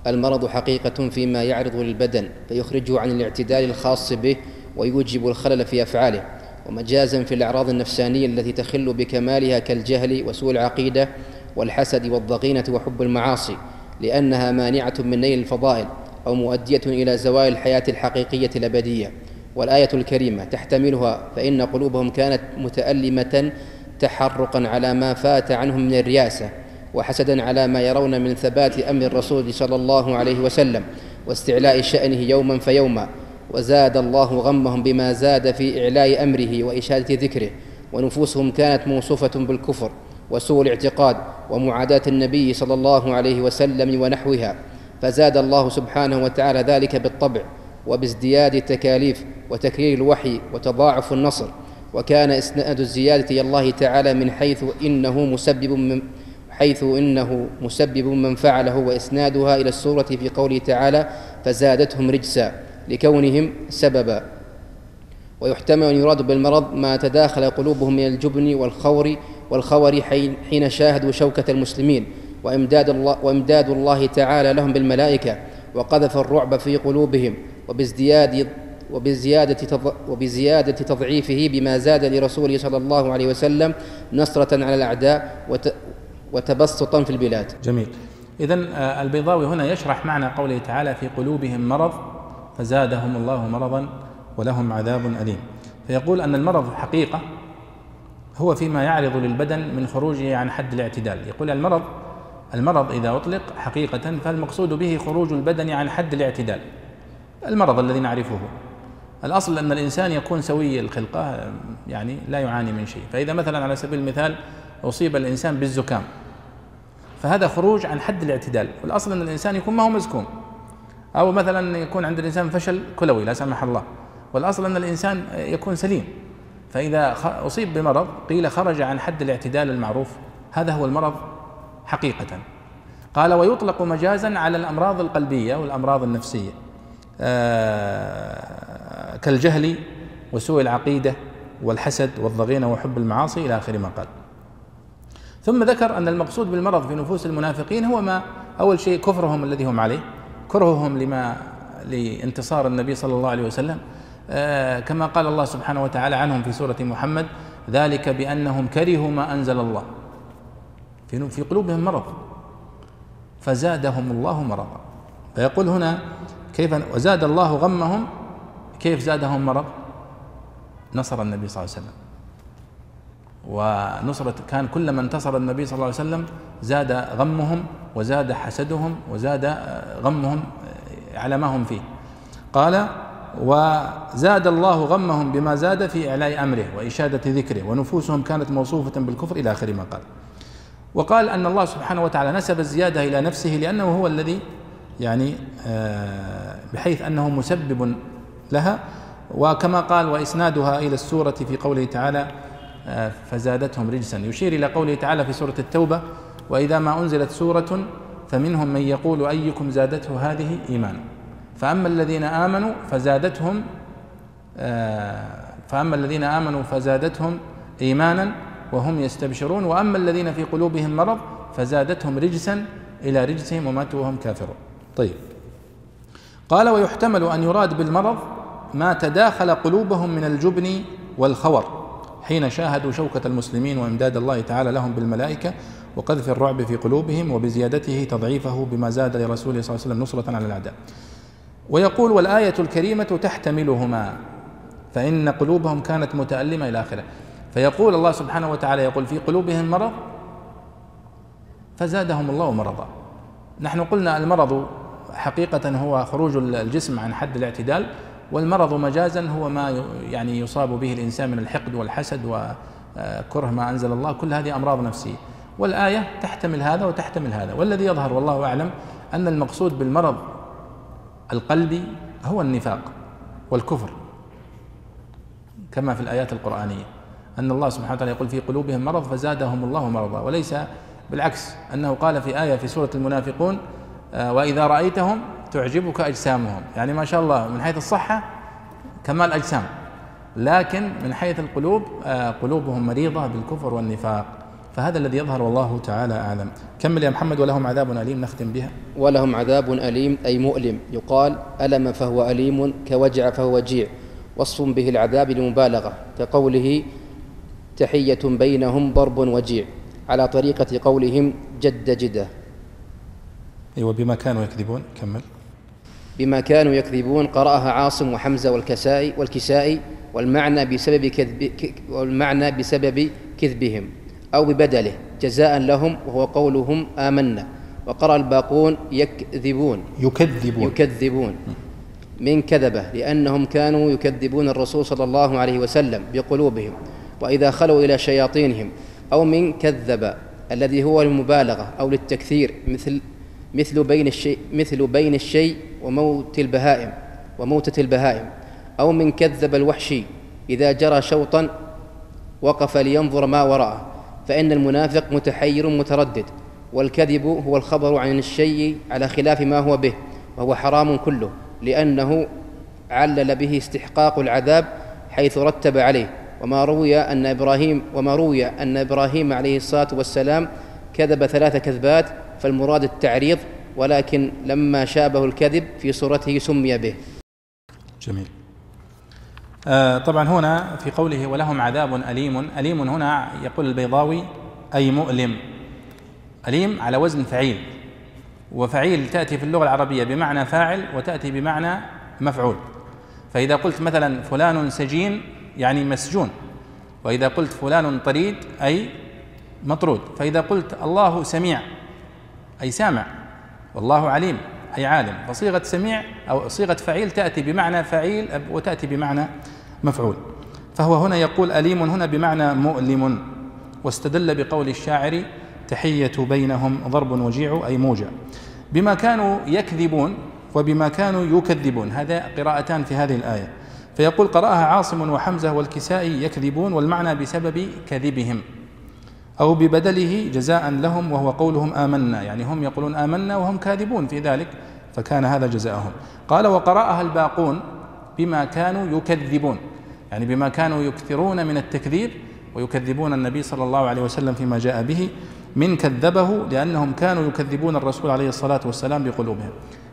المرض حقيقة فيما يعرض للبدن فيخرجه عن الاعتدال الخاص به ويوجب الخلل في أفعاله. ومجازا في الأعراض النفسانية التي تخل بكمالها كالجهل وسوء العقيدة والحسد والضغينة وحب المعاصي لأنها مانعة من نيل الفضائل أو مؤدية إلى زوال الحياة الحقيقية الأبدية. والآية الكريمة تحتملها فإن قلوبهم كانت متألمة تحرقا على ما فات عنهم من الرياسة وحسدا على ما يرون من ثبات أمر الرسول صلى الله عليه وسلم واستعلاء شأنه يوما فيوما وزاد الله غمهم بما زاد في إعلاء أمره وإشادة ذكره ونفوسهم كانت موصوفة بالكفر وسوء الاعتقاد ومعاداة النبي صلى الله عليه وسلم ونحوها فزاد الله سبحانه وتعالى ذلك بالطبع وبازدياد التكاليف وتكرير الوحي وتضاعف النصر وكان إسناد الزيادة إلى الله تعالى من حيث إنه مسبب من حيث إنه مسبب من فعله وإسنادها إلى السورة في قوله تعالى فزادتهم رجسا لكونهم سببا. ويحتمل أن يراد بالمرض ما تداخل قلوبهم من الجبن والخور والخور حين شاهدوا شوكة المسلمين وإمداد الله, وإمداد الله تعالى لهم بالملائكة وقذف الرعب في قلوبهم وبازدياد وبزيادة, وبزيادة تضعيفه بما زاد لرسوله صلى الله عليه وسلم نصرة على الأعداء وتبسطا في البلاد. جميل. إذا آه، البيضاوي هنا يشرح معنى قوله تعالى في قلوبهم مرض فزادهم الله مرضا ولهم عذاب أليم. فيقول أن المرض حقيقة هو فيما يعرض للبدن من خروجه عن حد الاعتدال. يقول المرض المرض إذا أطلق حقيقة فالمقصود به خروج البدن عن حد الاعتدال. المرض الذي نعرفه. الأصل أن الإنسان يكون سوي الخلقة يعني لا يعاني من شيء. فإذا مثلا على سبيل المثال أصيب الإنسان بالزكام فهذا خروج عن حد الاعتدال. والأصل أن الإنسان يكون ما هو مزكوم. أو مثلا يكون عند الإنسان فشل كلوي لا سمح الله. والأصل أن الإنسان يكون سليم. فإذا أصيب بمرض قيل خرج عن حد الاعتدال المعروف. هذا هو المرض حقيقة. قال ويطلق مجازا على الأمراض القلبية والأمراض النفسية. كالجهل وسوء العقيدة والحسد والضغينة وحب المعاصي إلى آخر ما قال. ثم ذكر أن المقصود بالمرض في نفوس المنافقين هو ما أول شيء كفرهم الذي هم عليه كرههم لما لانتصار النبي صلى الله عليه وسلم. آه كما قال الله سبحانه وتعالى عنهم في سورة محمد ذلك بأنهم كرهوا ما أنزل الله. في قلوبهم مرض فزادهم الله مرضا. فيقول هنا كيف وزاد الله غمهم كيف زادهم مرض؟ نصر النبي صلى الله عليه وسلم. ونصرة كان كلما انتصر النبي صلى الله عليه وسلم زاد غمهم وزاد حسدهم وزاد غمهم على ما هم فيه. قال وزاد الله غمهم بما زاد في إعلاء أمره وإشادة ذكره ونفوسهم كانت موصوفة بالكفر إلى آخر ما قال. وقال أن الله سبحانه وتعالى نسب الزيادة إلى نفسه لأنه هو الذي يعني آه، بحيث أنه مسبب لها وكما قال وإسنادها إلى السورة في قوله تعالى آه، فزادتهم رجسا. يشير إلى قوله تعالى في سورة التوبة وإذا ما أنزلت سورة فمنهم من يقول أيكم زادته هذه إيمانا؟ فأما الذين آمنوا فزادتهم آه، فأما الذين آمنوا فزادتهم إيمانا وهم يستبشرون. وأما الذين في قلوبهم مرض فزادتهم رجسا إلى رجسهم وماتوا وهم كافرون. طيب. قال ويحتمل أن يراد بالمرض ما تداخل قلوبهم من الجبن والخور حين شاهدوا شوكة المسلمين وإمداد الله تعالى لهم بالملائكة وقذف الرعب في قلوبهم وبزيادته تضعيفه بما زاد لرسوله صلى الله عليه وسلم نصرة على الأعداء. ويقول والآية الكريمة تحتملهما فإن قلوبهم كانت متألمة إلى آخره. فيقول الله سبحانه وتعالى يقول في قلوبهم مرض فزادهم الله مرضا. نحن قلنا المرض حقيقة هو خروج الجسم عن حد الاعتدال والمرض مجازا هو ما يعني يصاب به الإنسان من الحقد والحسد وكره ما أنزل الله كل هذه أمراض نفسية. والآية تحتمل هذا وتحتمل هذا. والذي يظهر والله أعلم أن المقصود بالمرض القلبي هو النفاق والكفر كما في الآيات القرآنية. أن الله سبحانه وتعالى يقول في قلوبهم مرض فزادهم الله مرضا. وليس بالعكس أنه قال في آية في سورة المنافقون آه، وإذا رأيتهم تعجبك أجسامهم. يعني ما شاء الله من حيث الصحة كمال أجسام. لكن من حيث القلوب آه، قلوبهم مريضة بالكفر والنفاق. فهذا الذي يظهر والله تعالى أعلم. كمل يا محمد ولهم عذاب أليم نختم بها؟ ولهم عذاب أليم أي مؤلم. يقال ألم فهو أليم كوجع فهو وجيع وصف به العذاب لمبالغة. كقوله تحية بينهم ضرب وجيع. على طريقة قولهم جد جدة. أيوة بما كانوا يكذبون كمل. بما كانوا يكذبون قرأها عاصم وحمزة والكسائي والكسائي والمعنى بسبب كذب والمعنى بسبب كذبهم أو ببدله. جزاء لهم وهو قولهم آمنا. وقرأ الباقون يكذبون. يكذبون. يكذبون. من كذبة لأنهم كانوا يكذبون الرسول صلى الله عليه وسلم بقلوبهم وإذا خلوا إلى شياطينهم أو من كذب الذي هو المبالغة أو للتكثير مثل مثل بين الشيء مثل بين الشيء وموت البهائم وموتة البهائم. أو من كذب الوحشي إذا جرى شوطا وقف لينظر ما وراءه. فإن المنافق متحير متردد والكذب هو الخبر عن الشيء على خلاف ما هو به وهو حرام كله لأنه علل به استحقاق العذاب حيث رتب عليه. وما روي أن إبراهيم وما روي أن إبراهيم عليه الصلاة والسلام كذب ثلاث كذبات فالمراد التعريض ولكن لما شابه الكذب في صورته سمي به. جميل. آه طبعا هنا في قوله ولهم عذاب أليم أليم هنا يقول البيضاوي أي مؤلم. أليم على وزن فعيل وفعيل تأتي في اللغة العربية بمعنى فاعل وتأتي بمعنى مفعول. فإذا قلت مثلا فلان سجين يعني مسجون وإذا قلت فلان طريد أي مطرود. فإذا قلت الله سميع أي سامع. والله عليم. أي عالم. فصيغة سميع أو صيغة فعيل تأتي بمعنى فعيل وتأتي بمعنى مفعول. فهو هنا يقول أليم هنا بمعنى مؤلم. واستدل بقول الشاعر تحية بينهم ضرب وجيع أي موجع. بما كانوا يكذبون وبما كانوا يكذبون. هذا قراءتان في هذه الآية. فيقول قرأها عاصم وحمزة والكسائي يكذبون والمعنى بسبب كذبهم. أو ببدله جزاء لهم وهو قولهم آمنا يعني هم يقولون آمنا وهم كاذبون في ذلك فكان هذا جزاءهم. قال وقرأها الباقون بما كانوا يكذبون. يعني بما كانوا يكثرون من التكذيب ويكذبون النبي صلى الله عليه وسلم فيما جاء به من كذبه لأنهم كانوا يكذبون الرسول عليه الصلاة والسلام بقلوبهم.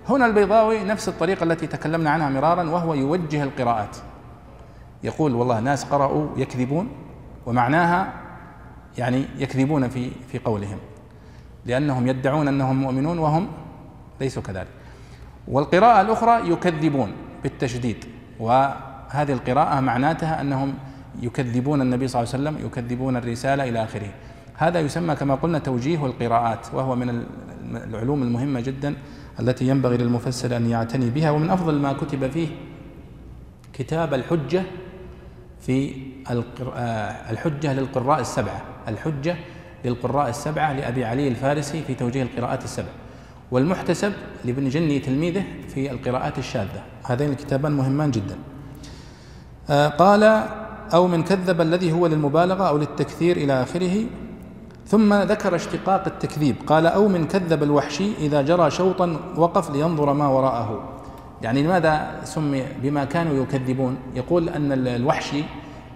هنا البيضاوي نفس الطريقة التي تكلمنا عنها مرارا وهو يوجه القراءات. يقول والله ناس قرأوا يكذبون ومعناها يعني يكذبون في في قولهم لأنهم يدعون أنهم مؤمنون وهم ليسوا كذلك. والقراءة الأخرى يكذبون بالتشديد وهذه القراءة معناتها أنهم يكذبون النبي صلى الله عليه وسلم يكذبون الرسالة إلى آخره. هذا يسمى كما قلنا توجيه القراءات وهو من العلوم المهمة جدا التي ينبغي للمفسر أن يعتني بها ومن أفضل ما كتب فيه كتاب الحجة في آه، الحجة للقراء السبعة. الحجة للقراء السبعة لأبي علي الفارسي في توجيه القراءات السبع. والمحتسب لابن جني تلميذه في القراءات الشاذة. هذين الكتابان مهمان جدا. آه، قال أو من كذب الذي هو للمبالغة أو للتكثير إلى آخره. ثم ذكر اشتقاق التكذيب. قال أو من كذب الوحشي إذا جرى شوطا وقف لينظر ما وراءه. يعني لماذا سمي بما كانوا يكذبون؟ يقول أن الوحشي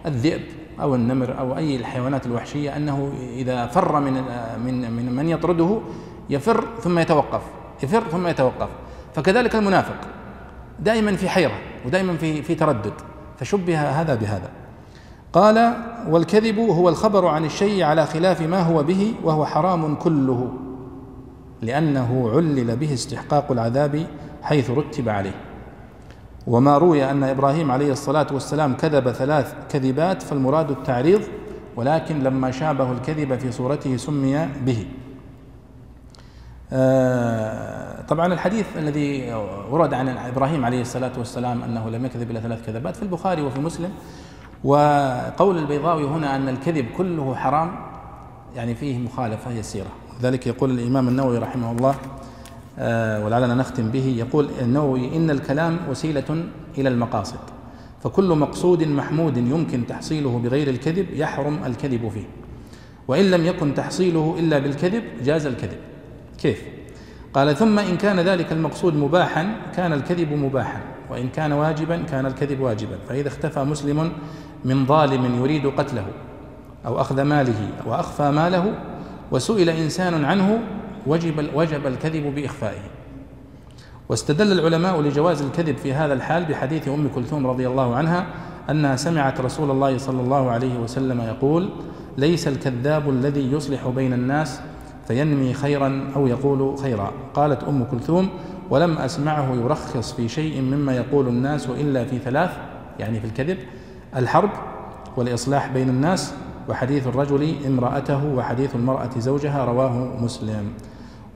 الذئب أو النمر أو أي الحيوانات الوحشية أنه إذا فر من من من من يطرده يفر ثم يتوقف يفر ثم يتوقف. فكذلك المنافق دائما في حيرة ودائما في في تردد فشبه هذا بهذا. قال والكذب هو الخبر عن الشيء على خلاف ما هو به وهو حرام كله لأنه علل به استحقاق العذاب حيث رتب عليه. وما روي أن إبراهيم عليه الصلاة والسلام كذب ثلاث كذبات فالمراد التعريض ولكن لما شابه الكذب في صورته سمي به. آه، طبعا الحديث الذي ورد عن إبراهيم عليه الصلاة والسلام أنه لم يكذب إلا ثلاث كذبات في البخاري وفي مسلم. وقول البيضاوي هنا أن الكذب كله حرام يعني فيه مخالفة يسيرة. ذلك يقول الإمام النووي رحمه الله. ولعلنا نختم به. يقول النووي إن الكلام وسيلة إلى المقاصد فكل مقصود محمود يمكن تحصيله بغير الكذب يحرم الكذب فيه. وإن لم يكن تحصيله إلا بالكذب جاز الكذب. كيف؟ قال ثم إن كان ذلك المقصود مباحا كان الكذب مباحا. وإن كان واجبا كان الكذب واجبا. فإذا اختفى مسلم من ظالم يريد قتله أو أخذ ماله وأخفى ماله وسئل إنسان عنه وجب وجب الكذب بإخفائه. واستدل العلماء لجواز الكذب في هذا الحال بحديث أم كلثوم رضي الله عنها أنها سمعت رسول الله صلى الله عليه وسلم يقول ليس الكذاب الذي يصلح بين الناس فينمي خيرا أو يقول خيرا. قالت أم كلثوم ولم أسمعه يرخص في شيء مما يقول الناس إلا في ثلاث يعني في الكذب الحرب والإصلاح بين الناس وحديث الرجل امرأته وحديث المرأة زوجها رواه مسلم.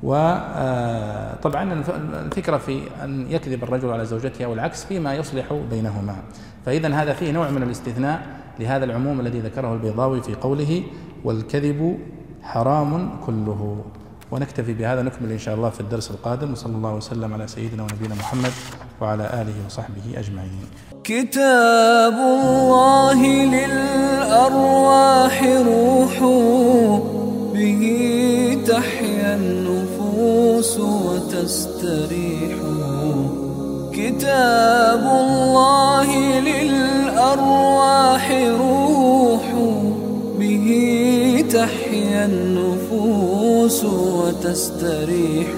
وطبعا الفكرة في أن يكذب الرجل على زوجته أو العكس فيما يصلح بينهما. فإذا هذا فيه نوع من الاستثناء لهذا العموم الذي ذكره البيضاوي في قوله والكذب حرام كله. ونكتفي بهذا نكمل إن شاء الله في الدرس القادم. وصلى الله وسلم على سيدنا ونبينا محمد وعلى آله وصحبه أجمعين. كتاب الله للأرواح روح به تحيا النفوس وتستريح. كتاب الله للأرواح روح به تحيا النفوس وتستريح.